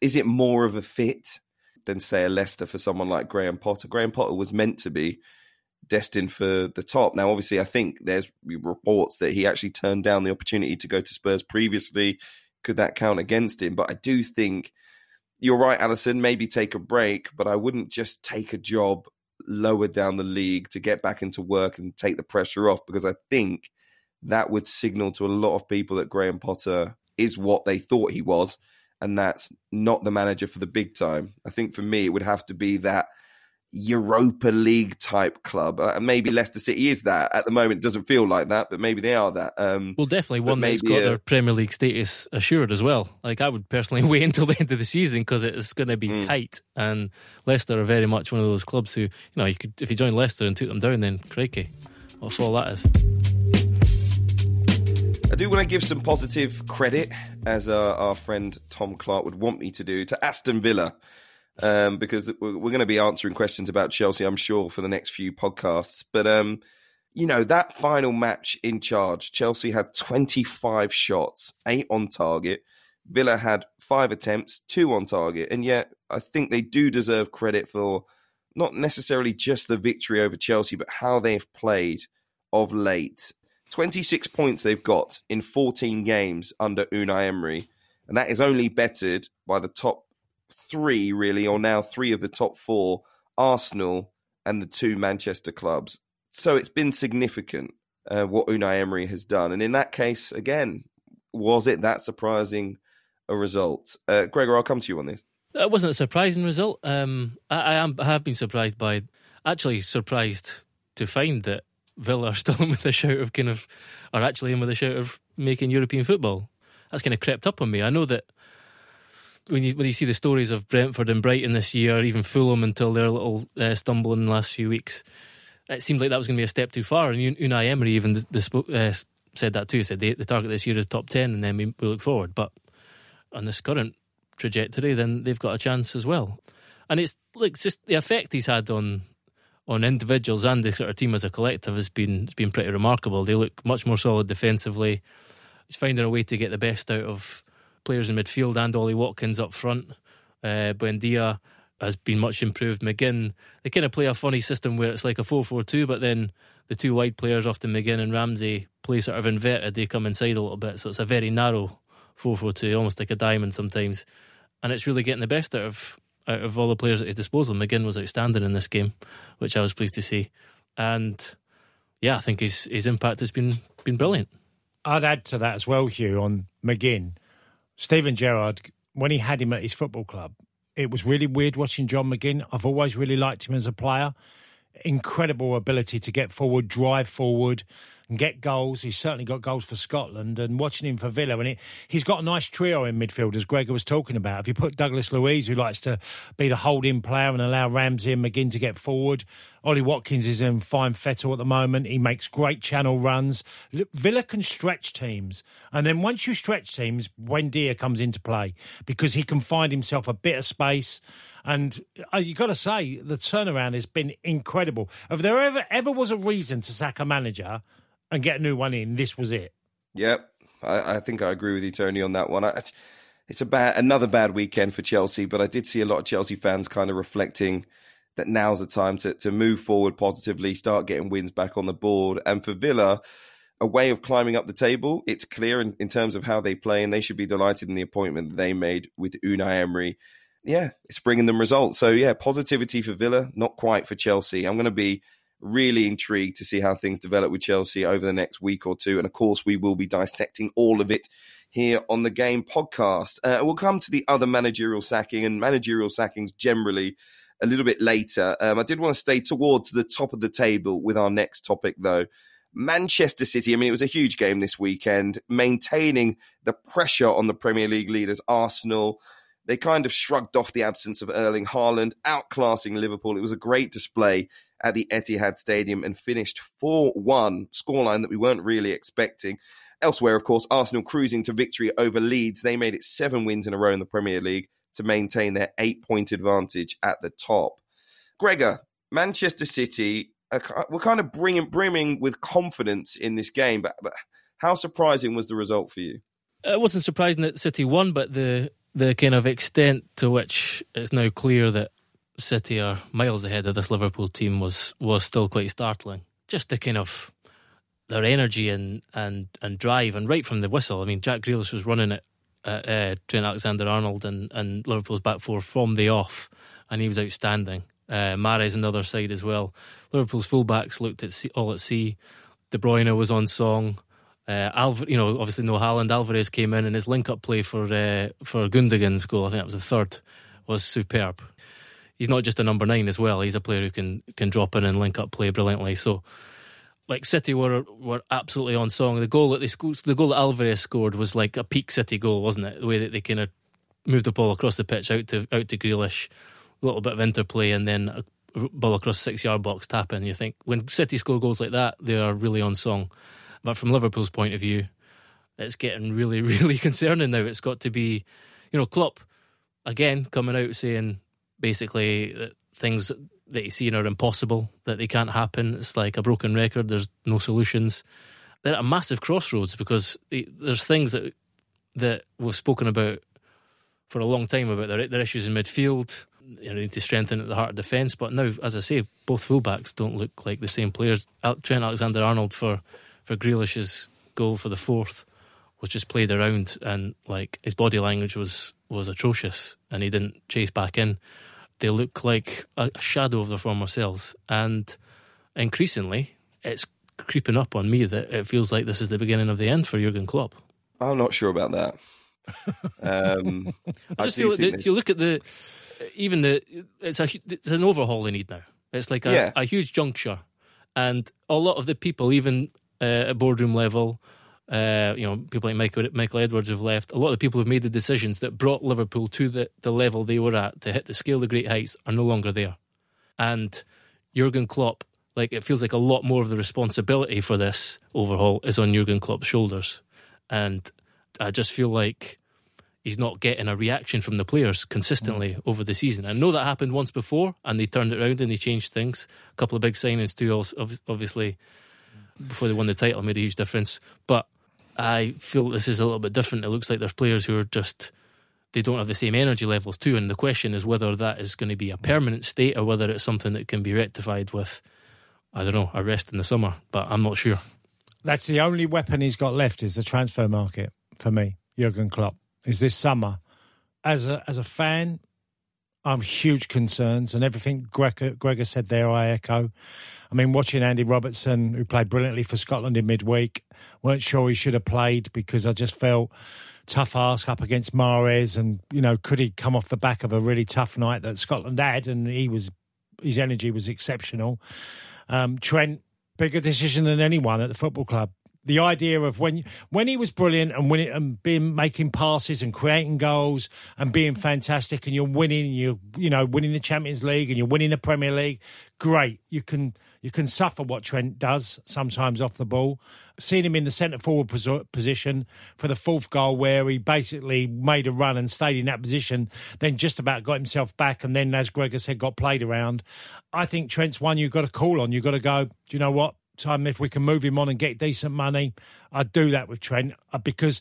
Is it more of a fit than say a Leicester for someone like Graham Potter? Graham Potter was meant to be destined for the top. Now, obviously, I think there's reports that he actually turned down the opportunity to go to Spurs previously. Could that count against him? But I do think you're right, Alyson. Maybe take a break, but I wouldn't just take a job lower down the league to get back into work and take the pressure off because I think that would signal to a lot of people that Graham Potter is what they thought he was, and that's not the manager for the big time. I think for me, it would have to be that Europa League type club. Uh, maybe Leicester City is that at the moment. It doesn't feel like that, but maybe they are that. Um, well, definitely one that's got a, their Premier League status assured as well. Like I would personally [LAUGHS] wait until the end of the season because it's going to be mm. tight. And Leicester are very much one of those clubs who, you know, you could if you join Leicester and took them down, then crikey, what's all that is. I do want to give some positive credit, as uh, our friend Tom Clark would want me to do, to Aston Villa um, because we're, going to be answering questions about Chelsea, I'm sure, for the next few podcasts. But um, you know that final match in charge, Chelsea had 25 shots, eight on target. Villa had five attempts, two on target, and yet I think they do deserve credit for not necessarily just the victory over Chelsea, but how they've played of late. 26 points they've got in 14 games under Unai Emery, and that is only bettered by the top three, really, or now three of the top four Arsenal and the two Manchester clubs. So it's been significant uh, what Unai Emery has done. And in that case, again, was it that surprising a result? Uh, Gregor, I'll come to you on this. It wasn't a surprising result. Um, I, I, am, I have been surprised by, actually surprised to find that Villa are still [LAUGHS] in with a shout of kind of, are actually in with a shout of making European football. That's kind of crept up on me. I know that when you when you see the stories of Brentford and Brighton this year, even Fulham until their little uh, stumble in the last few weeks, it seemed like that was going to be a step too far. And Unai Emery even uh, said that too. He said the, the, target this year is top ten, and then we, we look forward. But on this current trajectory, then they've got a chance as well. And it's like just the effect he's had on on individuals and the sort of team as a collective has been has been pretty remarkable. They look much more solid defensively. He's finding a way to get the best out of players in midfield and Ollie Watkins up front. Uh, Buendia has been much improved. McGinn, they kind of play a funny system where it's like a 4 4 2, but then the two wide players, often McGinn and Ramsey, play sort of inverted. They come inside a little bit. So it's a very narrow 4 4 2, almost like a diamond sometimes. And it's really getting the best out of out of all the players at his disposal. McGinn was outstanding in this game, which I was pleased to see. And yeah, I think his his impact has been been brilliant. I'd add to that as well, Hugh, on McGinn. Steven Gerrard, when he had him at his football club, it was really weird watching John McGinn. I've always really liked him as a player. Incredible ability to get forward, drive forward, and get goals. He's certainly got goals for Scotland. And watching him for Villa, and he's got a nice trio in midfield, as Gregor was talking about. If you put Douglas Luiz, who likes to be the holding player and allow Ramsey and McGinn to get forward, Ollie Watkins is in fine fettle at the moment. He makes great channel runs. Villa can stretch teams. And then once you stretch teams, Buendia comes into play because he can find himself a bit of space. And uh, you've got to say, the turnaround has been incredible. If there ever, ever was a reason to sack a manager, and get a new one in. This was it. Yep, I, I think I agree with you, Tony, on that one. I, it's a bad, another bad weekend for Chelsea, but I did see a lot of Chelsea fans kind of reflecting that now's the time to to move forward positively, start getting wins back on the board, and for Villa. A way of climbing up the table. It's clear in, in terms of how they play, and they should be delighted in the appointment that they made with Unai Emery yeah, it's bringing them results. So yeah, positivity for Villa, not quite for Chelsea. I'm going to be really intrigued to see how things develop with Chelsea over the next week or two. And of course, we will be dissecting all of it here on the Game podcast. Uh, we'll come to the other managerial sacking and managerial sackings generally a little bit later. Um, I did want to stay towards the top of the table with our next topic, though. Manchester City, I mean, it was a huge game this weekend, maintaining the pressure on the Premier League leaders, Arsenal. They kind of shrugged off the absence of Erling Haaland, outclassing Liverpool. It was a great display at the Etihad Stadium and finished 4 1, scoreline that we weren't really expecting. Elsewhere, of course, Arsenal cruising to victory over Leeds. They made it seven wins in a row in the Premier League to maintain their eight point advantage at the top. Gregor, Manchester City were kind of bringing, brimming with confidence in this game, but, but how surprising was the result for you? Uh, it wasn't surprising that City won, but the the kind of extent to which it's now clear that City are miles ahead of this Liverpool team was was still quite startling. Just the kind of their energy and and and drive, and right from the whistle. I mean, Jack Grealish was running it at uh, Trent Alexander-Arnold and and Liverpool's back four from the off, and he was outstanding. Uh, Mahrez another side as well. Liverpool's fullbacks looked at sea, all at sea. De Bruyne was on song. Uh, Alv- you know, obviously no Haaland. Alvarez came in and his link-up play for uh, for Gundogan's goal, I think that was the third, was superb. He's not just a number nine as well. He's a player who can can drop in and link up play brilliantly. So, like City were were absolutely on song. The goal that they scored, the goal that Alvarez scored was like a peak City goal, wasn't it? The way that they kind of moved the ball across the pitch out to out to Grealish, a little bit of interplay, and then a ball across six yard box tap in. You think when City score goals like that, they are really on song. But from Liverpool's point of view, it's getting really, [LAUGHS] really concerning now. It's got to be, you know, Klopp again coming out saying basically uh, things that he's seen are impossible, that they can't happen. It's like a broken record. There's no solutions. They're at a massive crossroads because there's things that that we've spoken about for a long time about their, their issues in midfield. You know, need to strengthen at the heart of defence. But now, as I say, both fullbacks don't look like the same players. Trent Alexander Arnold for for Grealish's goal for the fourth was just played around and like his body language was was atrocious and he didn't chase back in. They look like a, shadow of their former selves, and increasingly, it's creeping up on me that it feels like this is the beginning of the end for Jurgen Klopp. I'm not sure about that. um, [LAUGHS] I just I feel that if you look at the even the it's a it's an overhaul they need now. It's like a, yeah. a huge juncture, and a lot of the people, even uh, at boardroom level. Uh, you know, people like Michael, Michael Edwards have left. A lot of the people who've made the decisions that brought Liverpool to the, the level they were at to hit the scale of the great heights are no longer there. And Jurgen Klopp, like it feels like a lot more of the responsibility for this overhaul is on Jurgen Klopp's shoulders. And I just feel like he's not getting a reaction from the players consistently mm. over the season. I know that happened once before, and they turned it around and they changed things. A couple of big signings too, obviously before they won the title made a huge difference. But I feel this is a little bit different. It looks like there's players who are just they don't have the same energy levels too. And the question is whether that is going to be a permanent state or whether it's something that can be rectified with, I don't know, a rest in the summer. But I'm not sure. That's the only weapon he's got left is the transfer market for me, Jurgen Klopp. Is this summer. As a as a fan, I'm huge concerns, and everything Gregor, Gregor said there, I echo. I mean, watching Andy Robertson, who played brilliantly for Scotland in midweek, weren't sure he should have played because I just felt tough ask up against Mahrez, and you know, could he come off the back of a really tough night that Scotland had, and he was his energy was exceptional. Um, Trent, bigger decision than anyone at the football club the idea of when when he was brilliant and winning and being making passes and creating goals and being fantastic and you're winning you're you know winning the Champions League and you're winning the Premier League great. You can you can suffer what Trent does sometimes off the ball. Seeing him in the centre forward position for the fourth goal where he basically made a run and stayed in that position then just about got himself back and then as Gregor said got played around. I think Trent's one you've got to call on. You've got to go do you know what time if we can move him on and get decent money, I'd do that with Trent uh, because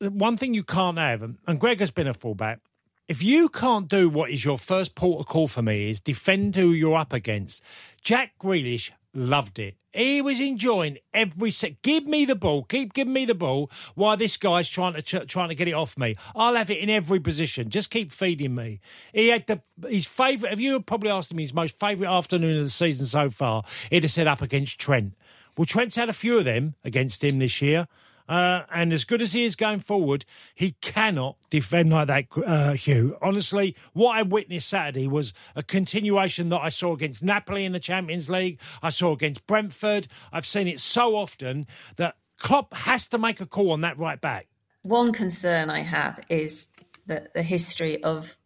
one thing you can't have, and Greg has been a fullback. If you can't do what is your first port of call for me is defend who you're up against. Jack Grealish loved it. He was enjoying every set. Give me the ball. Keep giving me the ball while this guy's trying to ch- trying to get it off me. I'll have it in every position. Just keep feeding me. He had the his favourite. If you had probably asked him his most favourite afternoon of the season so far, he'd have said up against Trent. Well, Trent's had a few of them against him this year. Uh, and as good as he is going forward, he cannot defend like that, uh, Hugh. Honestly, what I witnessed Saturday was a continuation that I saw against Napoli in the Champions League. I saw against Brentford. I've seen it so often that Klopp has to make a call on that right back. One concern I have is that the history of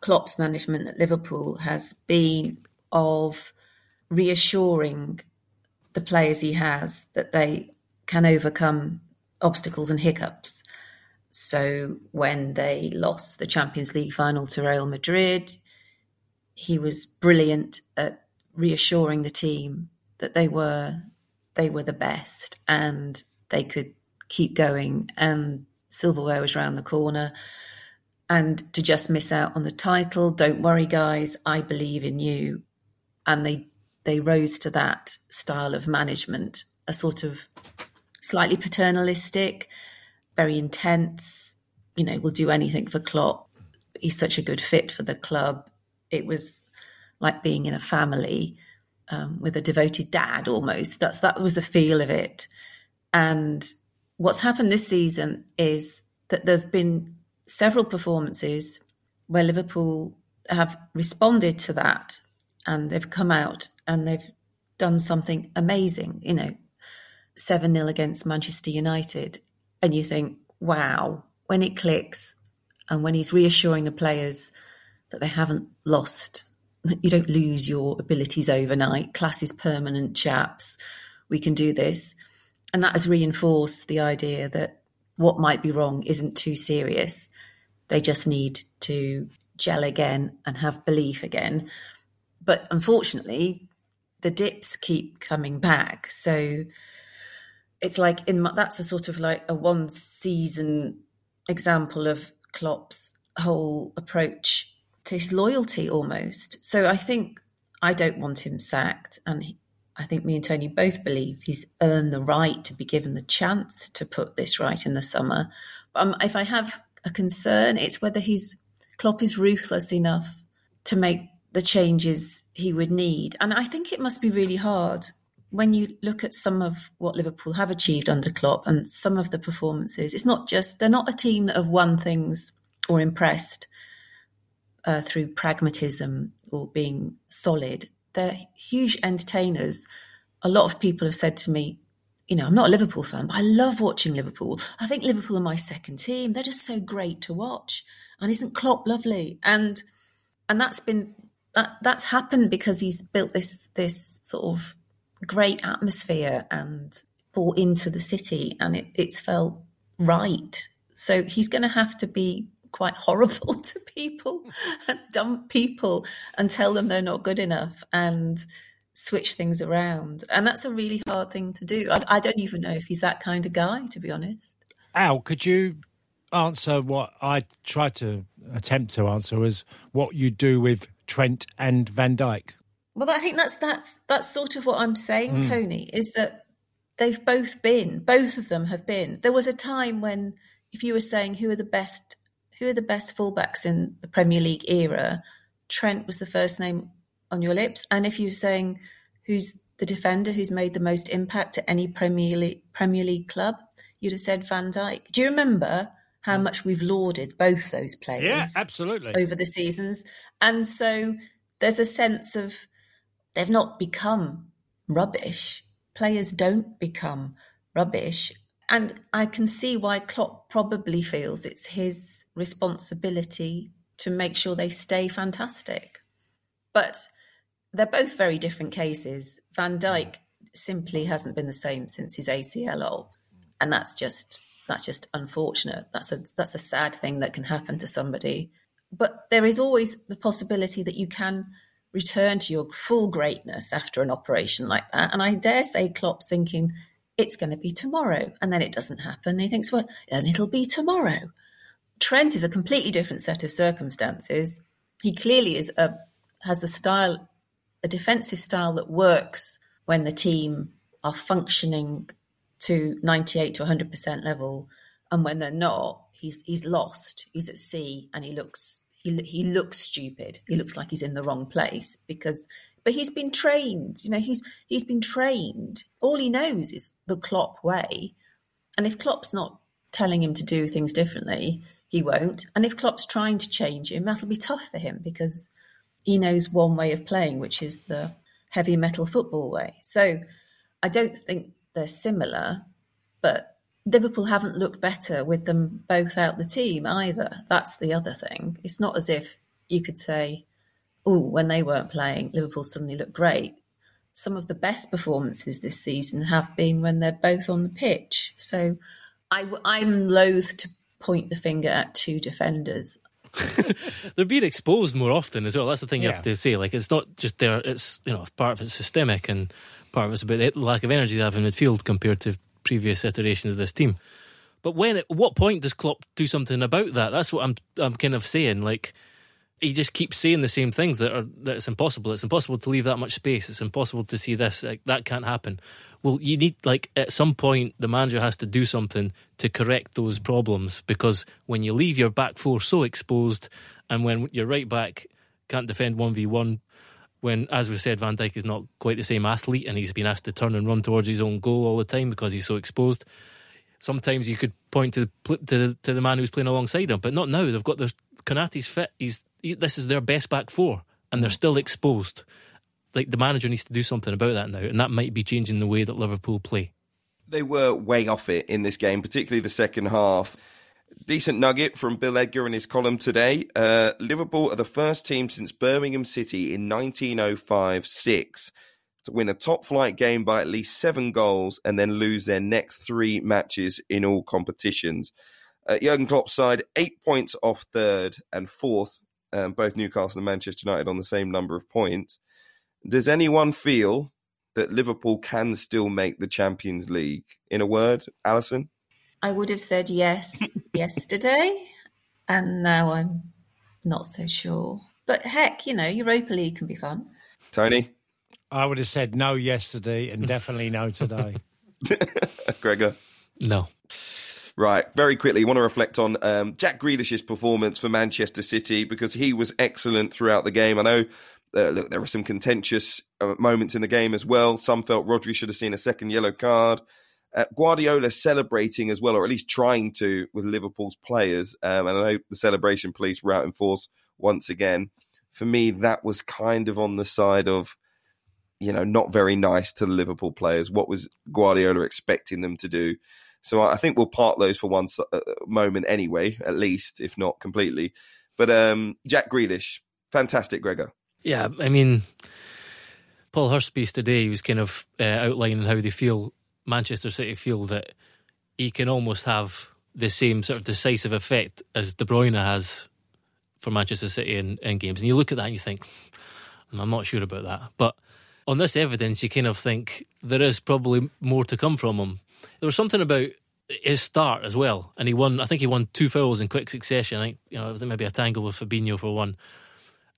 Klopp's management at Liverpool has been of reassuring the players he has that they can overcome obstacles and hiccups. So when they lost the Champions League final to Real Madrid, he was brilliant at reassuring the team that they were they were the best and they could keep going. And silverware was around the corner. And to just miss out on the title don't worry guys i believe in you. And they they rose to that style of management a sort of slightly paternalistic, very intense. You know, will do anything for Klopp. He's such a good fit for the club. It was like being in a family um, with a devoted dad almost. That's that was the feel of it. And what's happened this season is that there have been several performances where Liverpool have responded to that and they've come out and they've done something amazing, you know, 7 0 against Manchester United. And you think, wow, when it clicks and when he's reassuring the players that they haven't lost, that you don't lose your abilities overnight. Class is permanent, chaps. We can do this. And that has reinforced the idea that what might be wrong isn't too serious. They just need to gel again and have belief again. But unfortunately, the dips keep coming back. So it's like in my, that's a sort of like a one season example of Klopp's whole approach to his loyalty almost. So I think I don't want him sacked, and he, I think me and Tony both believe he's earned the right to be given the chance to put this right in the summer. Um, if I have a concern, it's whether he's Klopp is ruthless enough to make the changes he would need. And I think it must be really hard when you look at some of what Liverpool have achieved under Klopp and some of the performances. It's not just they're not a team that have won things or impressed uh, through pragmatism or being solid they're huge entertainers. A lot of people have said to me, you know, I'm not a Liverpool fan, but I love watching Liverpool. I think Liverpool are my second team. They're just so great to watch. And isn't Klopp lovely? And and that's been that that's happened because he's built this this sort of great atmosphere and brought into the city and it, it's felt right. So he's going to have to be quite horrible [LAUGHS] to people [LAUGHS] and dump people and tell them they're not good enough and switch things around. And that's a really hard thing to do. I, I don't even know if he's that kind of guy, to be honest. Al, could you answer what I tried to attempt to answer was what you do with Trent and Van Dijk? Well, I think that's that's that's sort of what I'm saying, mm. Tony, is that they've both been, both of them have been. There was a time when, if you were saying who are the best who are the best fullbacks in the Premier League era, Trent was the first name on your lips. And if you were saying who's the defender who's made the most impact at any Premier League, Premier League club, you'd have said Van Dijk. Do you remember how much we've lauded both those players? Yeah, absolutely. Over the seasons. And so there's a sense of they've not become rubbish. Players don't become rubbish. And I can see why Klopp probably feels it's his responsibility to make sure they stay fantastic. But they're both very different cases. Van Dijk simply hasn't been the same since his ACL, and that's just that's just unfortunate. That's a that's a sad thing that can happen to somebody. But there is always the possibility that you can return to your full greatness after an operation like that. And I dare say Klopp's thinking, it's going to be tomorrow. And then it doesn't happen. And he thinks, well, then it'll be tomorrow. Trent is a completely different set of circumstances. He clearly is a has a style, a defensive style that works when the team are functioning to 98 to 100% level. And when they're not, he's he's lost. He's at sea and he looks he, he looks stupid. He looks like he's in the wrong place because but he's been trained. You know, he's he's been trained. All he knows is the Klopp way. And if Klopp's not telling him to do things differently, he won't. And if Klopp's trying to change him, that'll be tough for him because he knows one way of playing, which is the heavy metal football way. So I don't think they're similar, but Liverpool haven't looked better with them both out the team either. That's the other thing. It's not as if you could say oh, when they weren't playing, Liverpool suddenly looked great. Some of the best performances this season have been when they're both on the pitch. So I, I'm loath to point the finger at two defenders. [LAUGHS] They're being exposed more often as well. That's the thing you have to say. Like it's not just there. It's you know part of it's systemic and part of it's about the lack of energy they have in midfield compared to previous iterations of this team. But when at what point does Klopp do something about that? That's what I'm I'm kind of saying. Like he just keeps saying the same things that are that it's impossible. It's impossible to leave that much space. It's impossible to see this. Like, that can't happen. Well, you need like at some point the manager has to do something to correct those problems because when you leave your back four so exposed, and when your right back can't defend one v one, when as we said Van Dijk is not quite the same athlete and he's been asked to turn and run towards his own goal all the time because he's so exposed. sometimes you could point to the to the, to the man who's playing alongside him, but not now. They've got their Konaté's fit. He's he, this is their best back four, and they're mm. still exposed. Like the manager needs to do something about that now, and that might be changing the way that Liverpool play. They were way off it in this game, particularly the second half. Decent nugget from Bill Edgar in his column today. Uh, Liverpool are the first team since Birmingham City in 1905 6 to win a top flight game by at least seven goals and then lose their next three matches in all competitions. Uh, Jurgen Klopp's side, eight points off third and fourth, um, both Newcastle and Manchester United on the same number of points. Does anyone feel that Liverpool can still make the Champions League? In a word, Alyson? I would have said yes [LAUGHS] yesterday, and now I'm not so sure. But heck, you know, Europa League can be fun. Tony? I would have said no yesterday and definitely no today. [LAUGHS] [LAUGHS] Gregor? No. Right, very quickly, want to reflect on um, Jack Grealish's performance for Manchester City because he was excellent throughout the game. I know, uh, look, there were some contentious uh, moments in the game as well. Some felt Rodri should have seen a second yellow card. Uh, Guardiola celebrating as well, or at least trying to, with Liverpool's players. Um, and I know the celebration police were out in force once again. For me, that was kind of on the side of, you know, not very nice to the Liverpool players. What was Guardiola expecting them to do? So I think we'll part those for one uh, moment anyway, at least, if not completely. But um, Jack Grealish, fantastic, Gregor. Yeah, I mean, Paul Hirst piece today was kind of uh, outlining how they feel, Manchester City feel that he can almost have the same sort of decisive effect as De Bruyne has for Manchester City in, in games. And you look at that and you think, hmm, I'm not sure about that. But on this evidence, you kind of think there is probably more to come from him there was something about his start as well, and he won. I think he won two fouls in quick succession. I think you know maybe a tangle with Fabinho for one.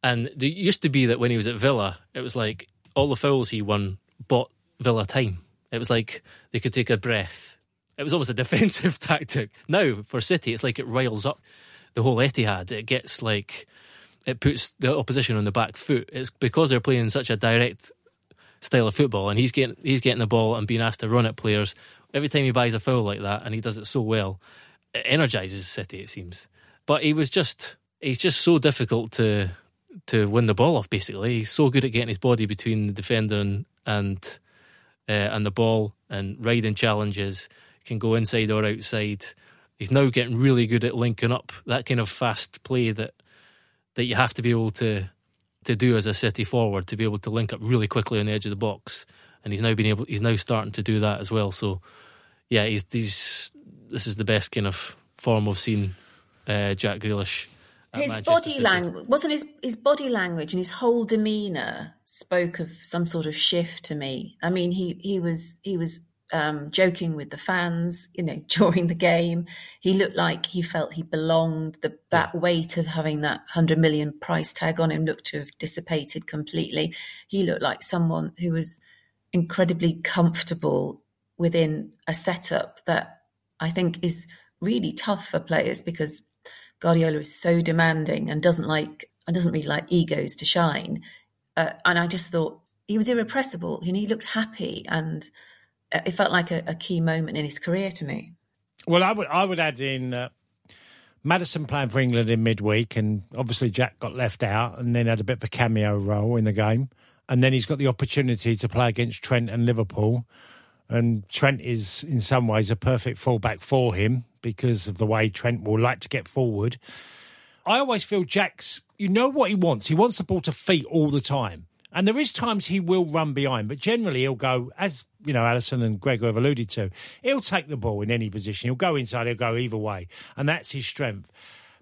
And it used to be that when he was at Villa, it was like all the fouls he won bought Villa time. It was like they could take a breath. It was almost a [LAUGHS] defensive tactic. Now for City, it's like it riles up the whole Etihad. It gets like it puts the opposition on the back foot. It's because they're playing such a direct style of football, and he's getting he's getting the ball and being asked to run at players every time he buys a foul like that, and he does it so well, it energizes City. It seems, but he was just he's just so difficult to to win the ball off. Basically, he's so good at getting his body between the defender and and, uh, and the ball and riding challenges. Can go inside or outside. He's now getting really good at linking up that kind of fast play that that you have to be able to to do as a city forward to be able to link up really quickly on the edge of the box and he's now been able he's now starting to do that as well so yeah, he's, he's this is the best kind of form of seeing uh, Jack Grealish. His Manchester body language wasn't his his body language and his whole demeanour spoke of some sort of shift to me. I mean, he he was he was um, joking with the fans, you know, [LAUGHS] during the game. He looked like he felt he belonged. The, that weight of having that hundred million price tag on him looked to have dissipated completely. He looked like someone who was incredibly comfortable within a setup that I think is really tough for players because Guardiola is so demanding and doesn't like and doesn't really like egos to shine. Uh, and I just thought he was irrepressible and he looked happy and uh, it felt like a, a, key moment in his career to me. Well, I would I would add in uh, Maddison playing for England in midweek, and obviously Jack got left out and then had a bit of a cameo role in the game, and then he's got the opportunity to play against Trent and Liverpool and Trent is, in some ways, a perfect fallback for him because of the way Trent will like to get forward. I always feel Jack's, you know what he wants. He wants the ball to feet all the time. And there is times he will run behind, but generally he'll go, as you know, Alyson and Gregor have alluded to, he'll take the ball in any position. He'll go inside, he'll go either way. And that's his strength.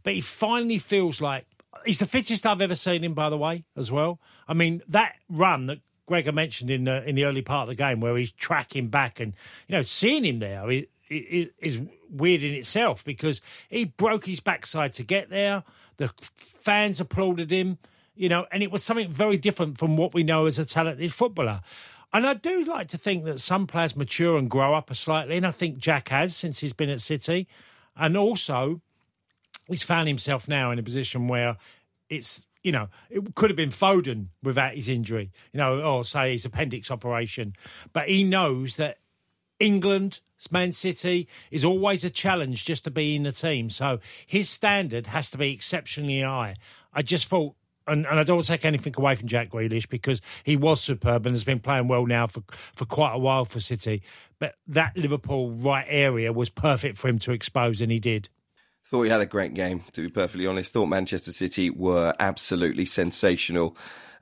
But he finally feels like he's the fittest I've ever seen him, by the way, as well. I mean, that run that Gregor mentioned in the in the early part of the game where he's tracking back and you know seeing him there is weird in itself because he broke his backside to get there. The fans applauded him, you know, and it was something very different from what we know as a talented footballer. And I do like to think that some players mature and grow up a slightly, and I think Jack has since he's been at City, and also he's found himself now in a position where it's you know, it could have been Foden without his injury, you know, or say his appendix operation. But he knows that England, Man City is always a challenge just to be in the team. So his standard has to be exceptionally high. I just thought and, and, I don't want to take anything away from Jack Grealish because he was superb and has been playing well now for, for quite a while for City. But that Liverpool right area was perfect for him to expose, and he did. Thought he had a great game, to be perfectly honest. Thought Manchester City were absolutely sensational.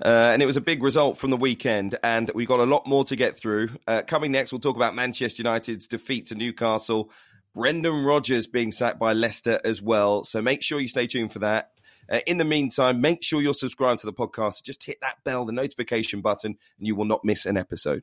Uh, and it was a big result from the weekend, and we got a lot more to get through. Uh, coming next, we'll talk about Manchester United's defeat to Newcastle, Brendan Rodgers being sacked by Leicester as well. So make sure you stay tuned for that. Uh, in the meantime, make sure you're subscribed to the podcast. Just hit that bell, the notification button, and you will not miss an episode.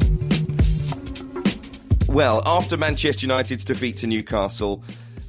Well, after Manchester United's defeat to Newcastle,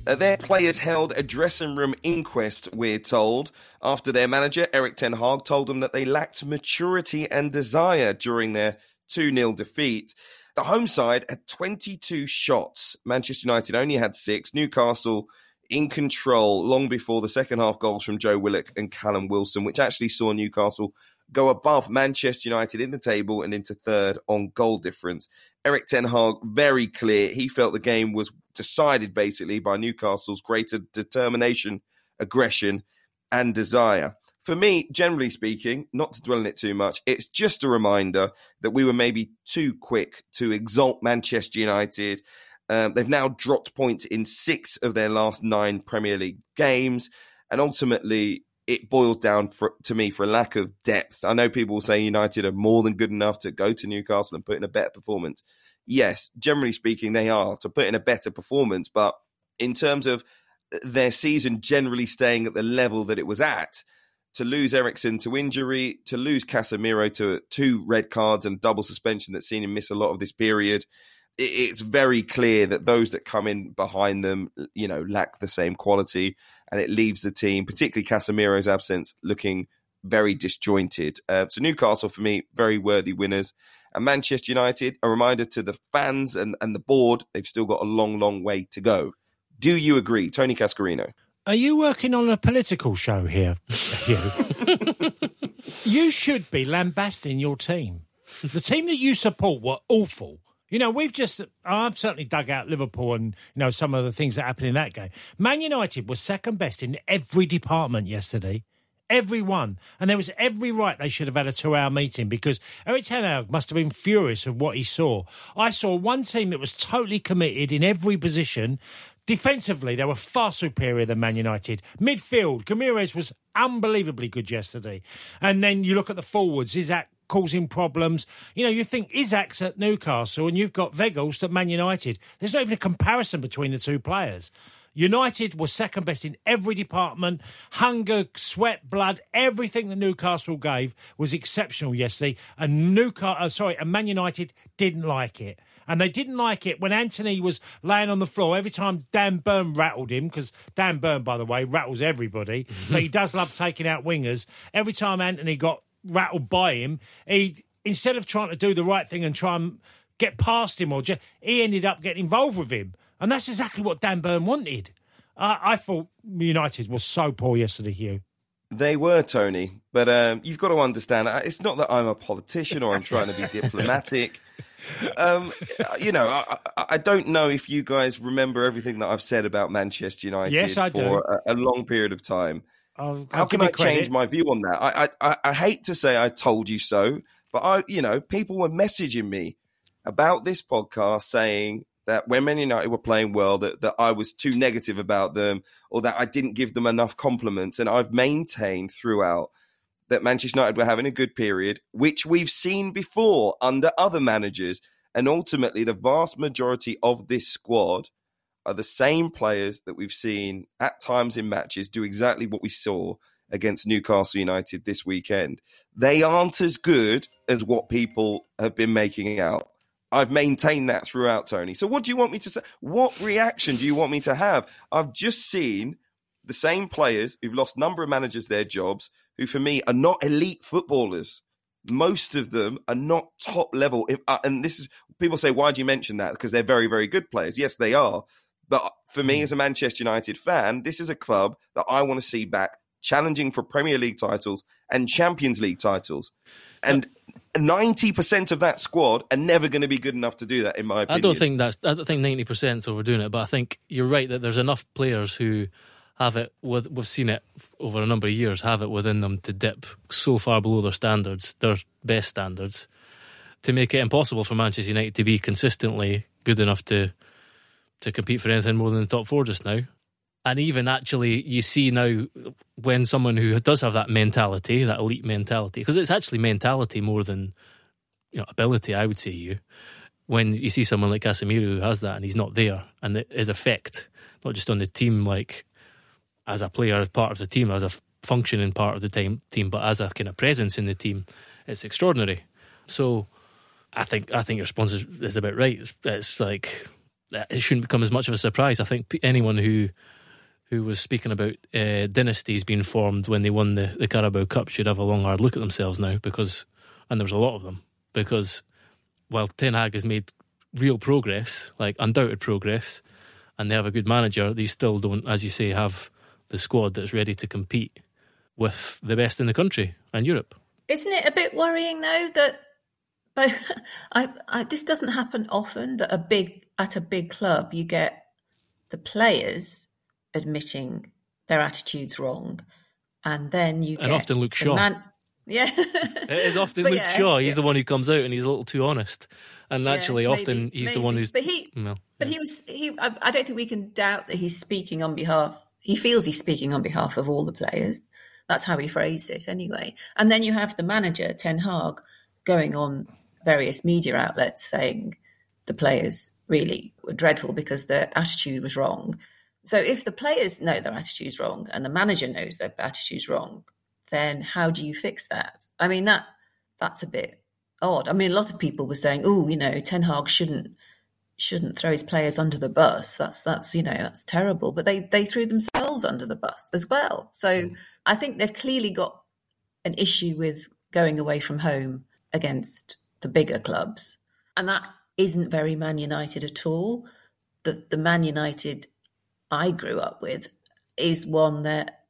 uh, their players held a dressing room inquest, we're told, after their manager, Erik Ten Hag, told them that they lacked maturity and desire during their 2 0 defeat. The home side had 22 shots. Manchester United only had six. Newcastle in control long before the second half goals from Joe Willock and Callum Wilson, which actually saw Newcastle go above Manchester United in the table and into third on goal difference. Erik Ten Hag, very clear. He felt the game was decided basically by Newcastle's greater determination, aggression, and desire. For me, generally speaking, not to dwell on it too much, it's just a reminder that we were maybe too quick to exalt Manchester United. Um, they've now dropped points in six of their last nine Premier League games. And ultimately, it boils down for, to me for a lack of depth. I know people will say United are more than good enough to go to Newcastle and put in a better performance. Yes, generally speaking, they are to put in a better performance, but in terms of their season generally staying at the level that it was at, to lose Eriksen to injury, to lose Casemiro to two red cards and double suspension that's seen him miss a lot of this period, it's very clear that those that come in behind them, you know, lack the same quality and it leaves the team, particularly Casemiro's absence, looking very disjointed. Uh, so Newcastle, for me, very worthy winners. And Manchester United, a reminder to the fans and, and the board, they've still got a long, long way to go. Do you agree, Tony Cascarino? Are you working on a political show here, [LAUGHS] you should be lambasting your team. The team that you support were awful. You know, we've just, I've certainly dug out Liverpool and, you know, some of the things that happened in that game. Man United was second best in every department yesterday. Every one. And there was every right they should have had a two hour meeting because Erik Ten Hag must have been furious of what he saw. I saw one team that was totally committed in every position. Defensively, they were far superior than Man United. Midfield, Guimaraes was unbelievably good yesterday. And then you look at the forwards, Isak causing problems. You know, you think Isak's at Newcastle and you've got Weghorst at Man United. There's not even a comparison between the two players. United was second best in every department. Hunger, sweat, blood, everything that Newcastle gave was exceptional yesterday. And Newcastle, uh, sorry, and Man United didn't like it. And they didn't like it when Antony was laying on the floor every time Dan Burn rattled him, because Dan Burn, by the way, rattles everybody, but he [LAUGHS] does love taking out wingers. Every time Antony got rattled by him, he instead of trying to do the right thing and try and get past him, or just, he ended up getting involved with him, and that's exactly what Dan Burn wanted. I, I thought United was so poor yesterday, Hugh. They were, Tony, but um, you've got to understand. It's not that I'm a politician or I'm trying to be [LAUGHS] diplomatic. Um, you know, I, I, don't know if you guys remember everything that I've said about Manchester United yes, I for a, a, long period of time. I'll, How I'll can I change my view on that? I, I I hate to say I told you so, but I you know people were messaging me about this podcast saying that when Man United were playing well, that, that I was too negative about them or that I didn't give them enough compliments. And I've maintained throughout that Manchester United were having a good period, which we've seen before under other managers. And ultimately, the vast majority of this squad are the same players that we've seen at times in matches do exactly what we saw against Newcastle United this weekend. They aren't as good as what people have been making out. I've maintained that throughout, Tony. So, what do you want me to say? What reaction do you want me to have? I've just seen the same players who've lost number of managers their jobs, who for me are not elite footballers. Most of them are not top level. If, uh, and this is people say, why do you mention that? Because they're very, very good players. Yes, they are. But uh, for me, hmm. as a Manchester United fan, this is a club that I want to see back challenging for Premier League titles and Champions League titles. And ninety percent of that squad are never going to be good enough to do that. In my opinion, I don't think that's. I don't think ninety percent is overdoing it, but I think you're right that there's enough players who have it. With, we've seen it over a number of years. Have it within them to dip so far below their standards, their best standards, to make it impossible for Manchester United to be consistently good enough to to compete for anything more than the top four just now. And even actually, you see now when someone who does have that mentality, that elite mentality, because it's actually mentality more than you know ability. I would say you when you see someone like Casemiro who has that and he's not there, and his effect not just on the team, like as a player, as part of the team, as a functioning part of the team, team, but as a kind of presence in the team, it's extraordinary. So, I think I think your response is, is a bit right. It's, it's like it shouldn't become as much of a surprise. I think anyone who who was speaking about uh, dynasties being formed when they won the, the Carabao Cup should have a long hard look at themselves now because, and there was a lot of them, because while Ten Hag has made real progress, like undoubted progress, and they have a good manager, they still don't, as you say, have the squad that's ready to compete with the best in the country and Europe. Isn't it a bit worrying though that but [LAUGHS] I, I, this doesn't happen often that a big at a big club you get the players admitting their attitude's wrong, and then you and often Luke Shaw. Man- yeah, It is [LAUGHS] often But Luke yeah, Shaw. He's yeah. the one who comes out and he's a little too honest. And Yeah, actually, maybe, often he's the one who's. But he, well, but he was he. I, I don't think we can doubt that he's speaking on behalf. He feels he's speaking on behalf of all the players. That's how he phrased it, anyway. And then you have the manager Ten Hag going on various media outlets saying the players really were dreadful because their attitude was wrong. So if the players know their attitude's wrong and the manager knows their attitude's wrong, then how do you fix that? I mean that that's a bit odd. I mean, a lot of people were saying, "Oh, you know, Ten Hag shouldn't shouldn't throw his players under the bus. That's that's you know that's terrible." But they they threw themselves under the bus as well. So hmm. I think they've clearly got an issue with going away from home against the bigger clubs, and that isn't very Man United at all. The the Man United I grew up with is one that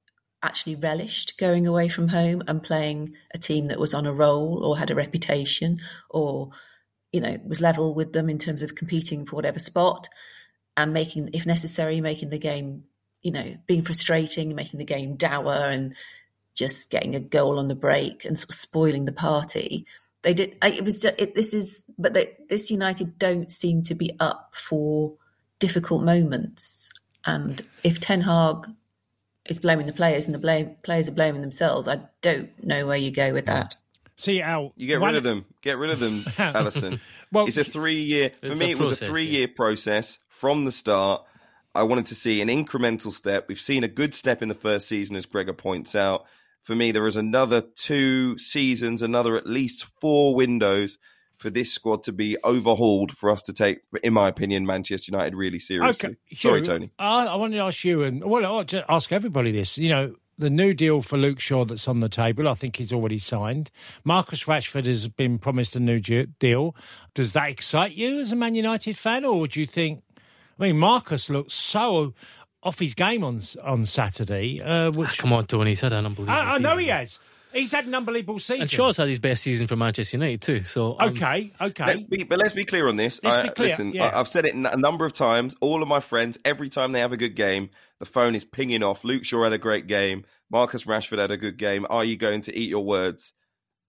actually relished going away from home and playing a team that was on a roll or had a reputation or you know was level with them in terms of competing for whatever spot and making if necessary making the game you know being frustrating making the game dour and just getting a goal on the break and sort of spoiling the party they did I, it was just, it, this is but they, this united don't seem to be up for difficult moments and if ten hag is blaming the players and the blame, players are blaming themselves. I don't know where you go with that. See, Al, You get rid of them. Get rid of them, [LAUGHS] Alyson. [LAUGHS] Well, it's a three year. For me, a it was process, a three year process from the start. I wanted to see an incremental step. We've seen a good step in the first season, as Gregor points out. For me, there is another two seasons, another at least four windows for this squad to be overhauled for us to take, in my opinion, Manchester United really seriously. Okay, Sorry, Hugh, Tony. I, I wanted to ask you, and well, I'll just ask everybody this. You know, the new deal for Luke Shaw that's on the table, I think he's already signed. Marcus Rashford has been promised a new deal. Does that excite you as a Man United fan, or would you think? I mean, Marcus looks so off his game on on Saturday. Uh, which Come on, Tony. He's had an unbelievable I, I know he has. He's had an unbelievable season. And Shaw's had his best season for Manchester United too. So um, okay, okay. Let's be, but let's be clear on this. Let's I- be clear, Listen, yeah. I, I've said it a number of times. All of my friends, every time they have a good game, the phone is pinging off. Luke Shaw had a great game. Marcus Rashford had a good game. Are you going to eat your words?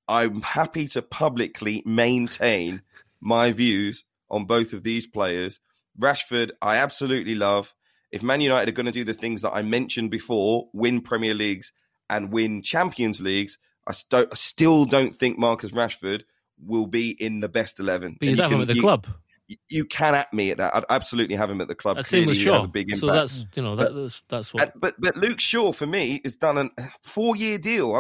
I'm happy to publicly maintain my views on both of these players. Rashford, I absolutely love. If Man United are going to do the things that I mentioned before, win Premier Leagues and win Champions Leagues, I, st- I still don't think Marcus Rashford will be in the best 11. But you have him at the you- club. you can at me at that. I'd absolutely have him at the club. That's same with Clearly, he has Shaw. a big impact. So that's you know that, that's that's what And- but but Luke Shaw for me has done a four year deal.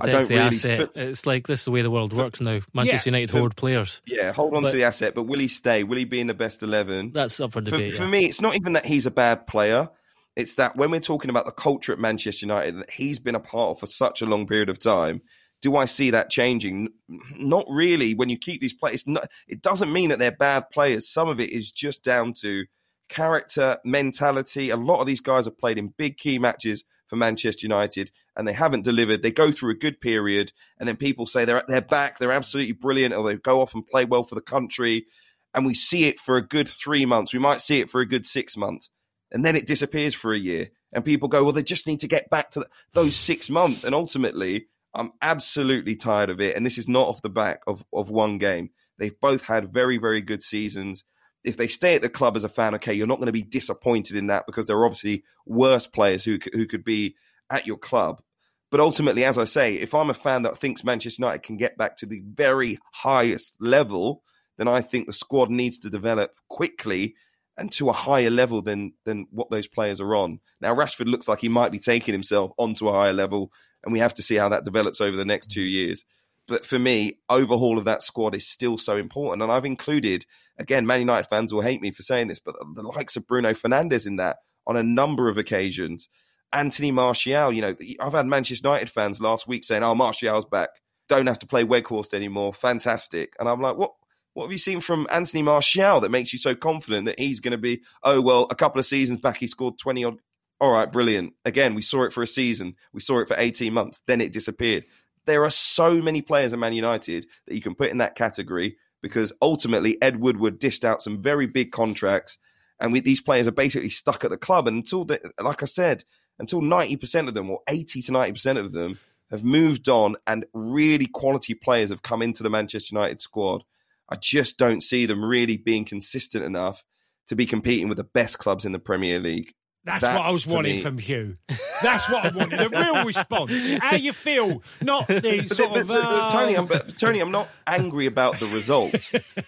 Protects the really asset. It's like this is the way the world works now. Manchester Yeah. United For- hoard players. Yeah, hold on But- to the asset, but will he stay? Will he be in the best eleven? That's up for For, debate. for yeah. me, it's not even that he's a bad player. It's that when we're talking about the culture at Manchester United that he's been a part of for such a long period of time, do I see that changing? Not really. When you keep these players, no, it doesn't mean that they're bad players. Some of it is just down to character, mentality. A lot of these guys have played in big key matches for Manchester United and they haven't delivered. They go through a good period and then people say they're at their back, they're absolutely brilliant, or they go off and play well for the country. And we see it for a good three months. We might see it for a good six months. And then it disappears for a year. And people go, well, they just need to get back to th- those six months. And ultimately, I'm absolutely tired of it. And this is not off the back of, of one game. They've both had very, very good seasons. If they stay at the club as a fan, okay, you're not going to be disappointed in that because there are obviously worse players who, who could be at your club. But ultimately, as I say, if I'm a fan that thinks Manchester United can get back to the very highest level, then I think the squad needs to develop quickly and to a higher level than than what those players are on. Now Rashford looks like he might be taking himself onto a higher level, and we have to see how that develops over the next two years. But for me, overhaul of that squad is still so important, and I've included again. Man United fans will hate me for saying this, but the likes of Bruno Fernandes in that on a number of occasions. Anthony Martial, you know, I've had Manchester United fans last week saying, "Oh, Martial's back, don't have to play Weghorst anymore, fantastic." And I'm like, "What? What have you seen from Anthony Martial that makes you so confident that he's going to be? Oh well, a couple of seasons back he scored twenty odd. All right, brilliant. Again, we saw it for a season, we saw it for eighteen months, then it disappeared. There are so many players at Man United that you can put in that category because ultimately Ed Woodward dished out some very big contracts, and we, these players are basically stuck at the club. And until, the, like I said, until ninety percent of them or eighty to ninety percent of them have moved on, and really quality players have come into the Manchester United squad. I just don't see them really being consistent enough to be competing with the best clubs in the Premier League. That's That, what I was wanting me- from Hugh. That's what I wanted. A real [LAUGHS] response. How you feel, not the But, sort but- of. uh, Tony, I'm, but Tony, I'm not angry about the result.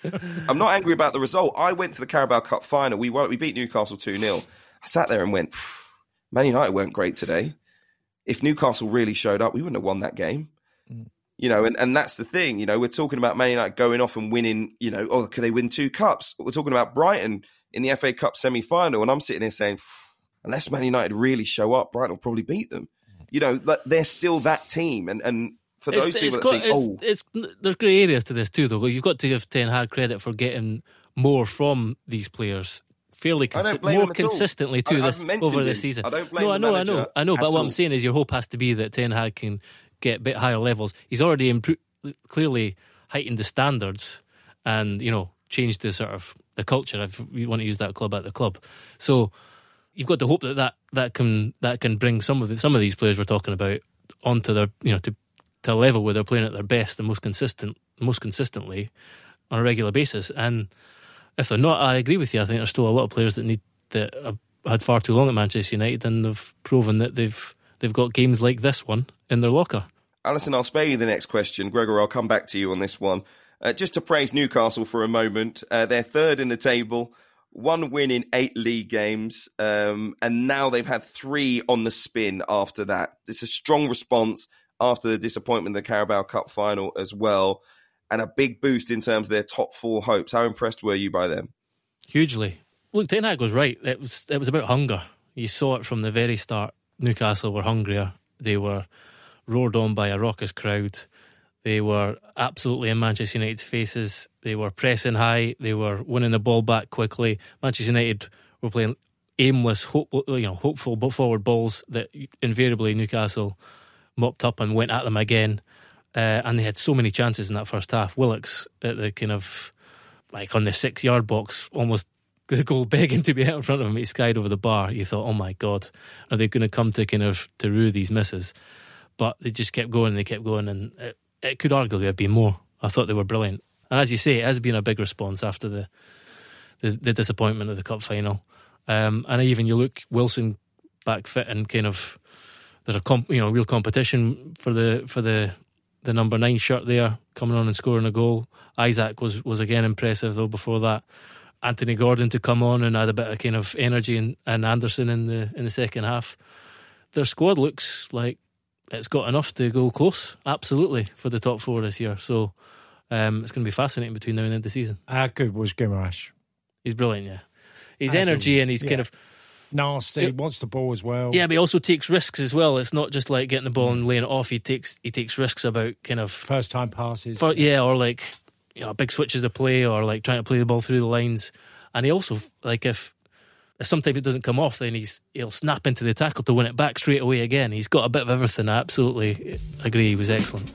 [LAUGHS] I'm not angry about the result. I went to the Carabao Cup final. We won, we beat Newcastle 2 0. I sat there and went, Man United weren't great today. If Newcastle really showed up, we wouldn't have won that game. You know, and, and that's the thing. You know, we're talking about Man United going off and winning, you know, oh, could they win two cups? We're talking about Brighton in the FA Cup semi final. And I'm sitting there saying, unless Man United really show up, Brighton will probably beat them. You know, they're still that team. And, and for those It's, people it's got, think, it's, oh, it's, there's grey areas to this too, though. You've got to give Ten Hag credit for getting more from these players fairly consi- more him at all. consistently too I've this over this season. I don't blame no, I the know, I know, I know. But at what all. I'm saying is, your hope has to be that Ten Hag can get a bit higher levels. He's already improved, clearly heightened the standards, and you know changed the sort of the culture. If you want to use that club at the club, so you've got to hope that that, that can that can bring some of the, some of these players we're talking about onto their you know to to a level where they're playing at their best and most consistent most consistently on a regular basis. And if they're not, I agree with you. I think there's still a lot of players that need that have had far too long at Manchester United and they've proven that they've they've got games like this one in their locker. Alyson, I'll spare you the next question. Gregor, I'll come back to you on this one. Uh, just to praise Newcastle for a moment. Uh, they're third in the table, one win in eight league games, um, and now they've had three on the spin after that. It's a strong response after the disappointment in the Carabao Cup final as well, and a big boost in terms of their top four hopes. How impressed were you by them? Hugely. Look, Ten Hag was right. It was it was about hunger. You saw it from the very start. Newcastle were hungrier. They were roared on by a raucous crowd. They were absolutely in Manchester United's faces. They were pressing high. They were winning the ball back quickly. Manchester United were playing aimless, you know, hopeful but forward balls that invariably Newcastle mopped up and went at them again. Uh, and they had so many chances in that first half. Willock's at the kind of like on the six yard box, almost [LAUGHS] the goal begging to be out in front of him. He skied over the bar. You thought, oh my God, are they going to come to kind of to rue these misses? But they just kept going they kept going, and it, it could arguably have been more. I thought they were brilliant. And as you say, it has been a big response after the the, the disappointment of the cup final. Um, and even you look Wilson back fit and kind of there's a comp, you know real competition for the for the the number nine shirt there, coming on and scoring a goal. Isak was was again impressive though. Before that, Anthony Gordon to come on and add a bit of kind of energy, and, and Anderson in the in the second half. Their squad looks like it's got enough to go close, absolutely, for the top four this year. So um, it's going to be fascinating between now and the end of the season. How good was Guimaraes? He's brilliant, yeah. His energy and he's Yeah. kind of Nasty, It- wants the ball as well. yeah, but he also takes risks as well. It's not just like getting the ball and laying it off. He takes he takes risks about kind of First time passes. for, yeah, or like you know big switches of play, or like trying to play the ball through the lines. And he also like if sometimes it doesn't come off, then he's he'll snap into the tackle to win it back straight away again. He's got a bit of everything. I absolutely agree. He was excellent.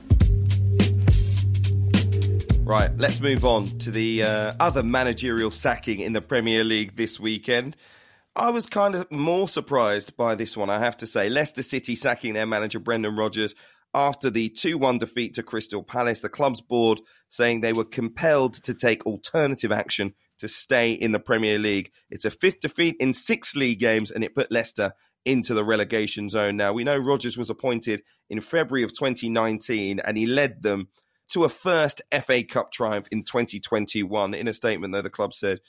Right, let's move on to the uh, other managerial sacking in the Premier League this weekend. I was kind of more surprised by this one, I have to say. Leicester City sacking their manager Brendan Rodgers after the 2 1 defeat to Crystal Palace. The club's board saying they were compelled to take alternative action to stay in the Premier League. It's a fifth defeat in six league games, and it put Leicester into the relegation zone. Now, we know Rodgers was appointed in February of 2019, and he led them to a first FA Cup triumph in 2021. In a statement, though, the club said,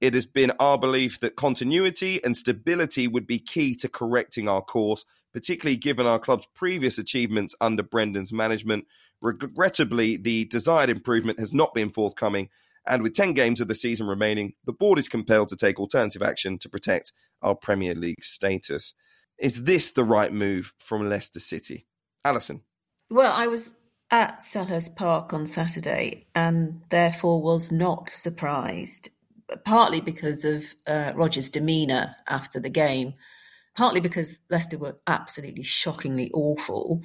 It has been our belief that continuity and stability would be key to correcting our course, particularly given our club's previous achievements under Brendan's management. Regrettably, the desired improvement has not been forthcoming. And with 10 games of the season remaining, the board is compelled to take alternative action to protect our Premier League status. Is this the right move from Leicester City? Alyson. Well, I was at Selhurst Park on Saturday and therefore was not surprised, partly because of uh, Rodgers' demeanour after the game, partly because Leicester were absolutely shockingly awful.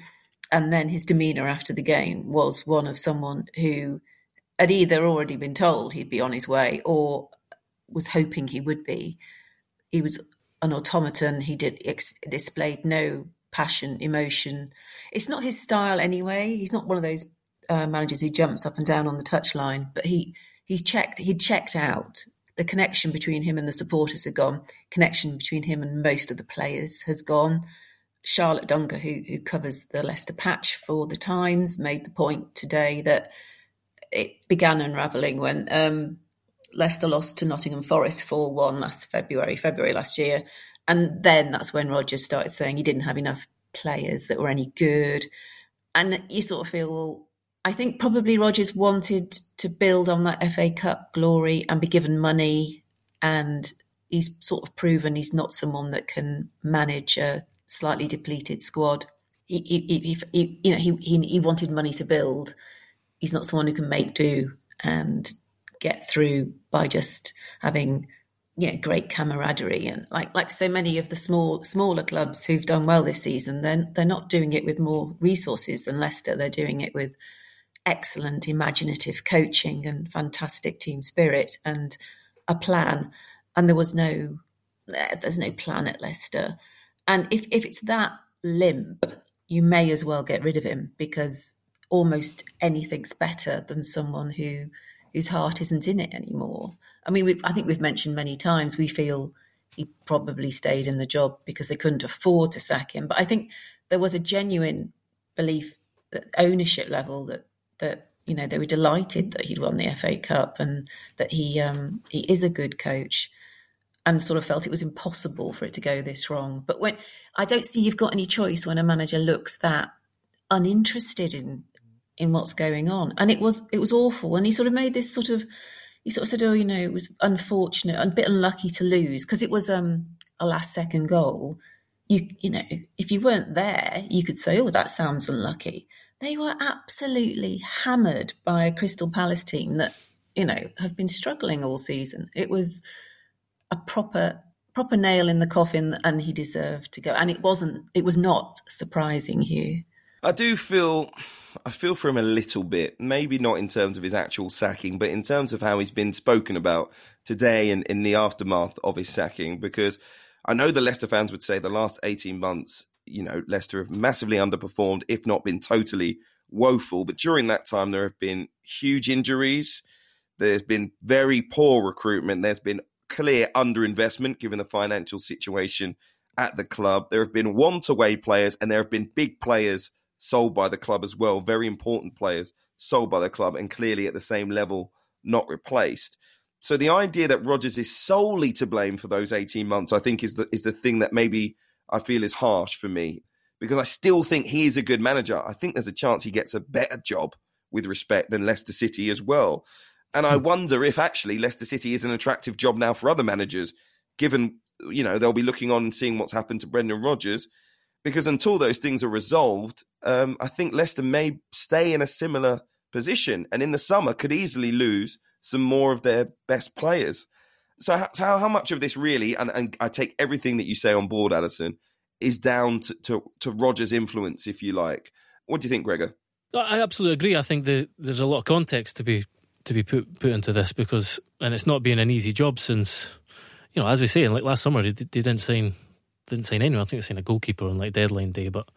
And then his demeanour after the game was one of someone who had either already been told he'd be on his way or was hoping he would be. He was an automaton. He did ex- displayed no passion, emotion. It's not his style anyway. He's not one of those uh, managers who jumps up and down on the touchline. But he he's checked. He checked out. The connection between him and the supporters had gone. Connection between him and most of the players has gone. Charlotte Duncker, who who covers the Leicester patch for the Times, made the point today that it began unravelling when um, Leicester lost to Nottingham Forest 4 1 last February, February last year. And then that's when Rodgers started saying he didn't have enough players that were any good. And you sort of feel, well, I think probably Rodgers wanted to build on that FA Cup glory and be given money. And he's sort of proven he's not someone that can manage a slightly depleted squad. He, he, he, he you know, he, he, he wanted money to build. He's not someone who can make do and get through by just having know, great camaraderie and like like so many of the small smaller clubs who've done well this season, then they're not doing it with more resources than Leicester. They're doing it with excellent imaginative coaching and fantastic team spirit and a plan. And there was no eh, there's no plan at Leicester. And if if it's that limp, you may as well get rid of him because almost anything's better than someone who whose heart isn't in it anymore. I mean, I think we've mentioned many times we feel he probably stayed in the job because they couldn't afford to sack him. But I think there was a genuine belief at ownership level that that you know they were delighted that he'd won the FA Cup and that he um, he is a good coach and sort of felt it was impossible for it to go this wrong. But when I don't see you've got any choice when a manager looks that uninterested in in what's going on, and it was it was awful. And he sort of made this sort of he sort of said, "Oh, you know, it was unfortunate, a bit unlucky to lose because it was um, a last second goal." You you know, if you weren't there, you could say, "Oh, that sounds unlucky." They were absolutely hammered by a Crystal Palace team that you know have been struggling all season. It was a proper proper nail in the coffin, and he deserved to go. And it wasn't. It was not surprising, Hugh. I do feel, I feel for him a little bit. Maybe not in terms of his actual sacking, but in terms of how he's been spoken about today and in the aftermath of his sacking. Because I know the Leicester fans would say the last eighteen months, you know, Leicester have massively underperformed, if not been totally woeful. But during that time, there have been huge injuries. There's been very poor recruitment. There's been clear underinvestment given the financial situation at the club. There have been want away players and there have been big players sold by the club as well, very important players sold by the club, and clearly at the same level, not replaced. So the idea that Rodgers is solely to blame for those 18 months, I think, is the is the thing that maybe I feel is harsh for me because I still think he is a good manager. I think there's a chance he gets a better job with respect than Leicester City as well. And I hmm. wonder if actually Leicester City is an attractive job now for other managers, given you know they'll be looking on and seeing what's happened to Brendan Rodgers. Because until those things are resolved, um, I think Leicester may stay in a similar position, and in the summer could easily lose some more of their best players. So, how, how much of this really, and, and I take everything that you say on board, Alyson, is down to, to, to Rodgers' influence, if you like. What do you think, Gregor? I absolutely agree. I think the, there's a lot of context to be to be put put into this because, and it's not been an easy job since, you know, as we say, like last summer, they, they didn't sign didn't sign anyone. I think they signed a goalkeeper on like deadline day, but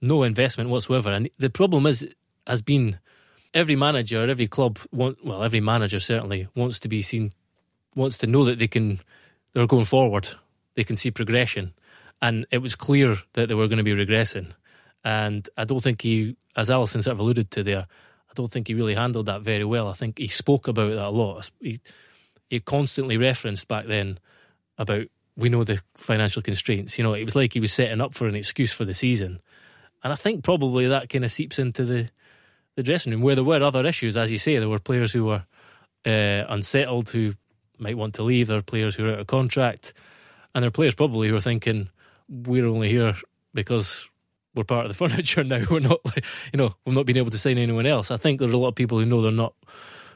no investment whatsoever. And the problem is has been every manager, every club, want, well, every manager certainly wants to be seen, wants to know that they can, they're going forward, they can see progression, and it was clear that they were going to be regressing. And I don't think he, as Alyson sort of alluded to there, I don't think he really handled that very well. I think he spoke about that a lot. He, he constantly referenced back then about we know the financial constraints. You know, it was like he was setting up for an excuse for the season. And I think probably that kind of seeps into the, the dressing room where there were other issues. As you say, there were players who were uh, unsettled who might want to leave. There are players who are out of contract. And there are players probably who are thinking, we're only here because we're part of the [LAUGHS] furniture now. We're not, you know, we've not been able to sign anyone else. I think there's a lot of people who know they're not,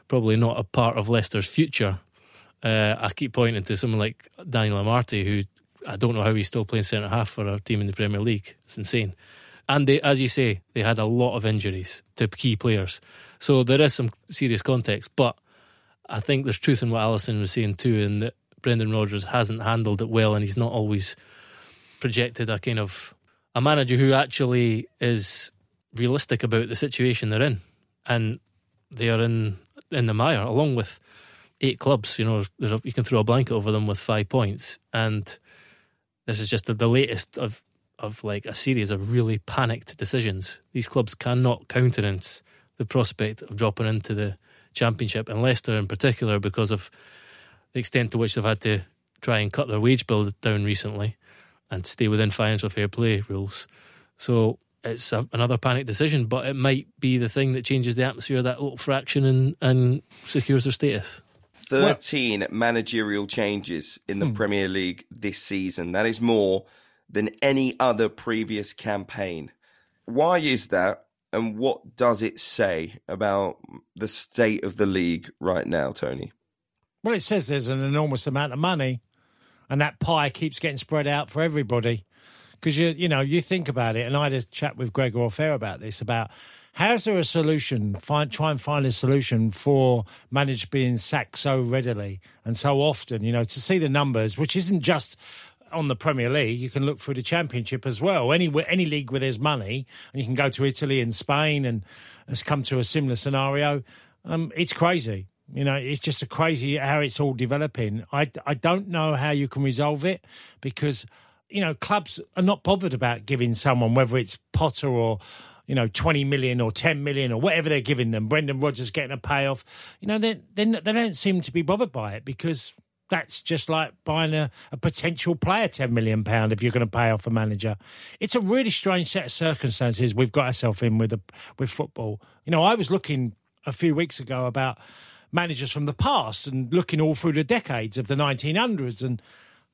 probably not a part of Leicester's future. Uh, I keep pointing to someone like Daniel Amartey, who I don't know how he's still playing centre half for a team in the Premier League. It's insane. And they, as you say, they had a lot of injuries to key players. So there is some serious context. But I think there's truth in what Alyson was saying too, in that Brendan Rodgers hasn't handled it well and he's not always projected a kind of a manager who actually is realistic about the situation they're in. And they are in in the mire, along with eight clubs. You know, a, you can throw a blanket over them with five points, and this is just the, the latest of of like a series of really panicked decisions. These clubs cannot countenance the prospect of dropping into the championship, and Leicester in particular, because of the extent to which they've had to try and cut their wage bill down recently and stay within financial fair play rules. So it's a, another panic decision, but it might be the thing that changes the atmosphere that little fraction and, and secures their status. 13 well, managerial changes in the hmm. Premier League this season. That is more than any other previous campaign. Why is that? And what does it say about the state of the league right now, Tony? Well, it says there's an enormous amount of money, and that pie keeps getting spread out for everybody. Because you, you know, you think about it, and I had a chat with Gregor Orfair about this about How's there a solution? Find, try and find a solution for managers being sacked so readily and so often. You know, to see the numbers, which isn't just on the Premier League. You can look through the Championship as well. Any any league where there's money, and you can go to Italy and Spain, and has come to a similar scenario. Um, it's crazy. You know, it's just a crazy how it's all developing. I, I don't know how you can resolve it because, you know, clubs are not bothered about giving someone, whether it's Potter or you know, 20 million or 10 million or whatever they're giving them. Brendan Rodgers getting a payoff. You know, they, they, they don't seem to be bothered by it because that's just like buying a, a potential player 10 million pound if you're going to pay off a manager it's a really strange set of circumstances we've got ourselves in with the, with football you know i was looking a few weeks ago about managers from the past and looking all through the decades of the 1900s and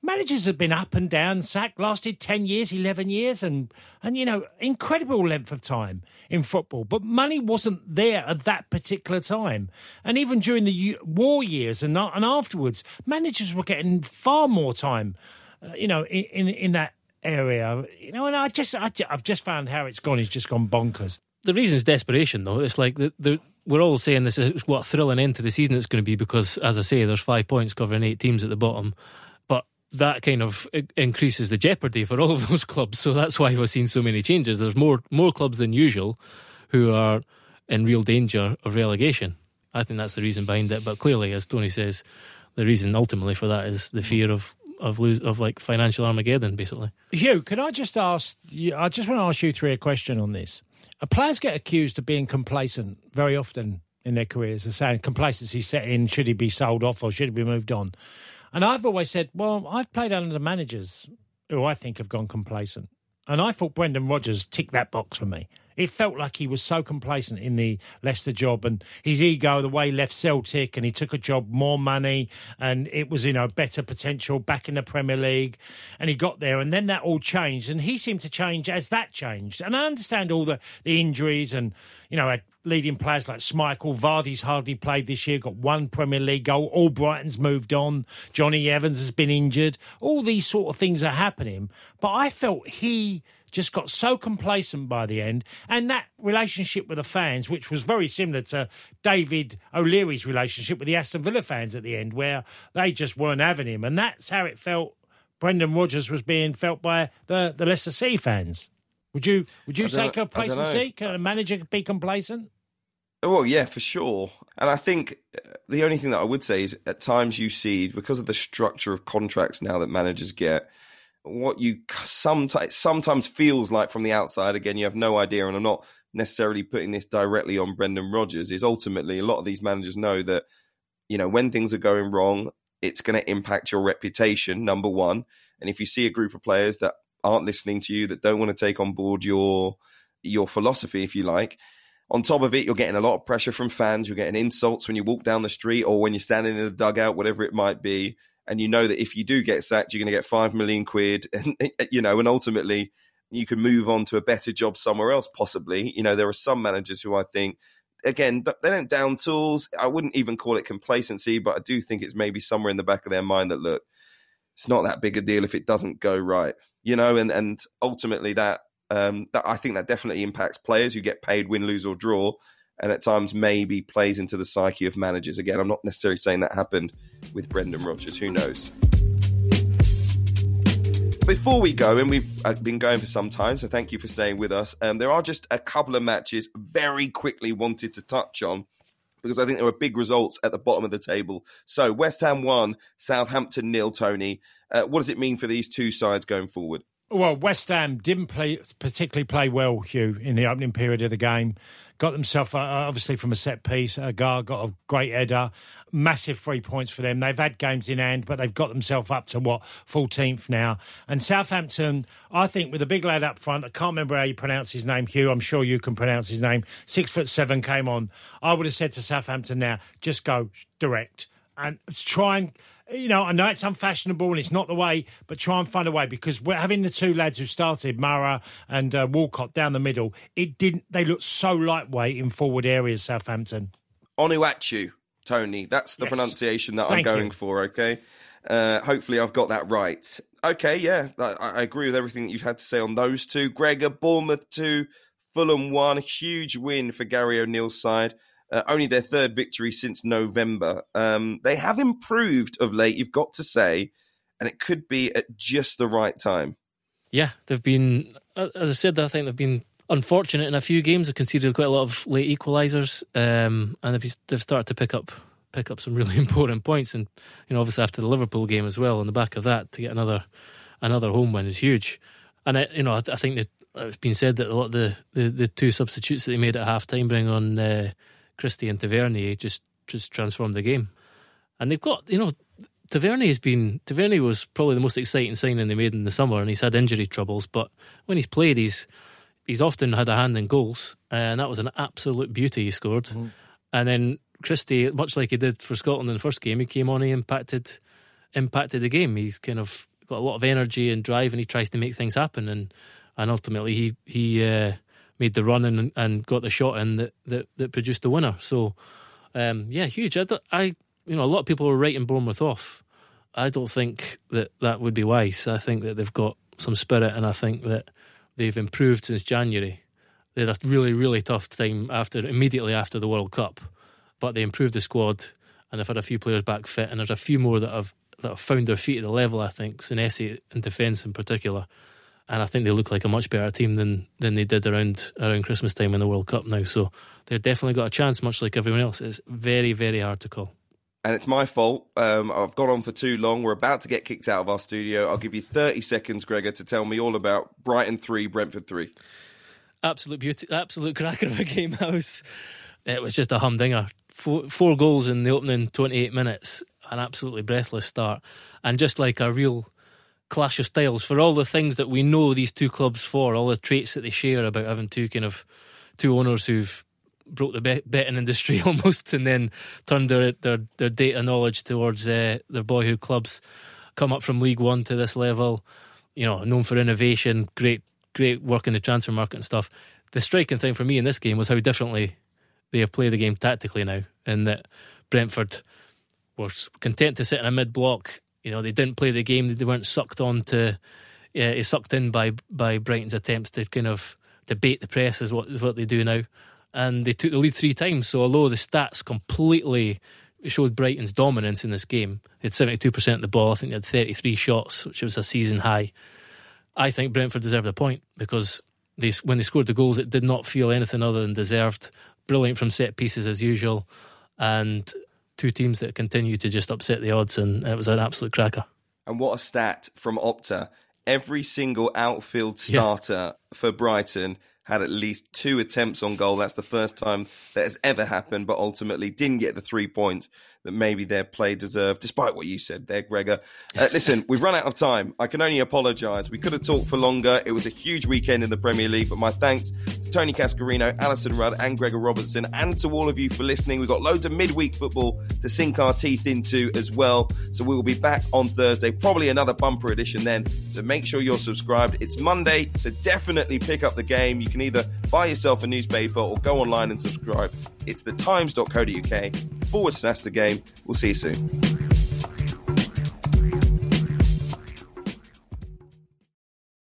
managers have been up and down, sacked, lasted 10 years, 11 years, and, and, you know, incredible length of time in football. But money wasn't there at that particular time. And even during the war years and, and afterwards, managers were getting far more time, uh, you know, in, in, in, that area. You know, and I just, I, have just found how it's gone. It's just gone bonkers. The reason is desperation, though. It's like the, the we're all saying this is what a thrilling end to the season it's going to be because, as I say, there's five points covering eight teams at the bottom that kind of increases the jeopardy for all of those clubs. So that's why we're seeing so many changes. There's more more clubs than usual who are in real danger of relegation. I think that's the reason behind it. But clearly, as Tony says, the reason ultimately for that is the fear of of lose of like financial Armageddon, basically. Hugh, can I just ask? You, I just want to ask you three a question on this. uh, players get accused of being complacent very often in their careers, of saying complacency set in, should he be sold off or should he be moved on? And I've always said, well, I've played under managers who I think have gone complacent. And I thought Brendan Rodgers ticked that box for me. It felt like he was so complacent in the Leicester job and his ego, the way he left Celtic and he took a job, more money, and it was, you know, better potential back in the Premier League. And he got there and then that all changed and he seemed to change as that changed. And I understand all the, the injuries and, you know, had leading players like Schmeichel, Vardy's hardly played this year, got one Premier League goal. Albrighton's moved on. Jonny Evans has been injured. All these sort of things are happening. But I felt he just got so complacent by the end. And that relationship with the fans, which was very similar to David O'Leary's relationship with the Aston Villa fans at the end, where they just weren't having him. And that's how it felt Brendan Rodgers was being felt by the, the Leicester City fans. Would you would you say complacency? Can a manager be complacent? Well, yeah, for sure. And I think uh, the only thing that I would say is at times you see, because of the structure of contracts now that managers get, what you sometimes sometimes feels like from the outside. Again, you have no idea, and I'm not necessarily putting this directly on Brendan Rodgers. Is ultimately a lot of these managers know that you know when things are going wrong, it's going to impact your reputation. Number one, and if you see a group of players that aren't listening to you, that don't want to take on board your your philosophy, if you like. On top of it, you're getting a lot of pressure from fans. You're getting insults when you walk down the street or when you're standing in the dugout, whatever it might be and you know that if you do get sacked, you're going to get five million quid, [LAUGHS] and you know, and ultimately you can move on to a better job somewhere else. Possibly, you know, there are some managers who I think, again, they don't down tools. I wouldn't even call it complacency, but I do think it's maybe somewhere in the back of their mind that look, it's not that big a deal if it doesn't go right, you know, and and ultimately that. Um, that I think that definitely impacts players who get paid, win, lose, or draw and at times maybe plays into the psyche of managers. Again, I'm not necessarily saying that happened with Brendan Rodgers. Who knows? Before we go, and we've uh, been going for some time, so thank you for staying with us. Um, there are just a couple of matches very quickly wanted to touch on because I think there were big results at the bottom of the table. So West Ham won, Southampton nil. Tony, uh, what does it mean for these two sides going forward? Well, West Ham didn't play particularly play well, Hugh, in the opening period of the game. Got themselves, uh, obviously, from a set piece. Aguerd got a great header. Massive three points for them. They've had games in hand, but they've got themselves up to what, 14th now. And Southampton, I think, with a big lad up front, I can't remember how you pronounce his name, Hugh. I'm sure you can pronounce his name. Six foot seven came on. I would have said to Southampton now, just go direct and try and you know, I know it's unfashionable and it's not the way, but try and find a way because we're having the two lads who started, Mara and uh, Walcott down the middle. It didn't. They looked so lightweight in forward areas. Southampton. Onuachu, Tony. That's the yes. pronunciation that Thank I'm going you. for. Okay. Uh, hopefully, I've got that right. Okay, yeah, I, I, agree with everything that you've had to say on those two. Gregor, Bournemouth two, Fulham one. Huge win for Gary O'Neill's side uh, only their third victory since November. Um, they have improved of late, you've got to say, and it could be at just the right time. Yeah, they've been, uh, as I said, I think they've been unfortunate in a few games. They've conceded quite a lot of late equalisers, um, and they've, they've started to pick up pick up some [LAUGHS] really important points. And you know, obviously after the Liverpool game as well, on the back of that, to get another another home win is huge. And I, you know, I, I think that it's been said that a lot of the, the, the two substitutes that they made at half time, bring on uh, Christie and Tavernier just just transformed the game. And they've got, you know, Tavernier has been Tavernier was probably the most exciting signing they made in the summer, and he's had injury troubles. But when he's played, he's he's often had a hand in goals, and that was an absolute beauty he scored. Mm. And then Christie, much like he did for Scotland in the first game, he came on, he impacted impacted the game. He's kind of got a lot of energy and drive, and he tries to make things happen. And and ultimately, he he uh, made the run and, and got the shot in that, that, that produced the winner. So, um, yeah, huge. I, I, you know, a lot of people were writing Bournemouth off. I don't think that that would be wise. I think that they've got some spirit, and I think that they've improved since January. They had a really, really tough time after immediately after the World Cup, but they improved the squad, and they've had a few players back fit, and there's a few more that have that have found their feet at the level. I think Senesi in defence in particular and I think they look like a much better team than than they did around around Christmas time in the World Cup now. So they've definitely got a chance, much like everyone else. It's very very hard to call. And it's my fault. Um, I've gone on for too long. We're about to get kicked out of our studio. I'll give you 30 seconds, Gregor, to tell me all about Brighton 3, Brentford 3. absolute beauty, absolute cracker of a game. [LAUGHS] Was, it was just a humdinger. Four, four goals in the opening 28 minutes, an absolutely breathless start, and just like a real clash of styles for all the things that we know these two clubs for, all the traits that they share about having two kind of two owners who've broke the betting industry [LAUGHS] almost, and then turned their their, their data knowledge towards uh, their boyhood clubs, come up from League One to this level. You know, known for innovation, great great work in the transfer market and stuff. The striking thing for me in this game was how differently they play the game tactically now, and that Brentford were content to sit in a mid block. You know, they didn't play the game; they weren't sucked on to, uh, sucked in by by Brighton's attempts to kind of debate the press, is what is what they do now and they took the lead three times. So although the stats completely showed Brighton's dominance in this game, they had seventy two percent of the ball. I think they had thirty three shots, which was a season high. I think Brentford deserved a point because they, when they scored the goals, it did not feel anything other than deserved. Brilliant from set pieces as usual, and two teams that continue to just upset the odds, and it was an absolute cracker. And what a stat from Opta! Every single outfield starter yeah. for Brighton had at least two attempts on goal. That's the first time that has ever happened, but ultimately didn't get the three points that maybe their play deserved, despite what you said there, Gregor. Uh, listen, [LAUGHS] we've run out of time. I can only apologise. We could have talked for longer. It was a huge weekend in the Premier League, but my thanks to Tony Cascarino, Alyson Rudd, and Gregor Robertson, and to all of you for listening. We've got loads of midweek football to sink our teeth into as well. So we will be back on Thursday, probably another bumper edition then. So make sure you're subscribed. It's Monday, so definitely pick up the game. You can either buy yourself a newspaper or go online and subscribe. It's thetimes.co.uk forward slash the game. We'll see you soon.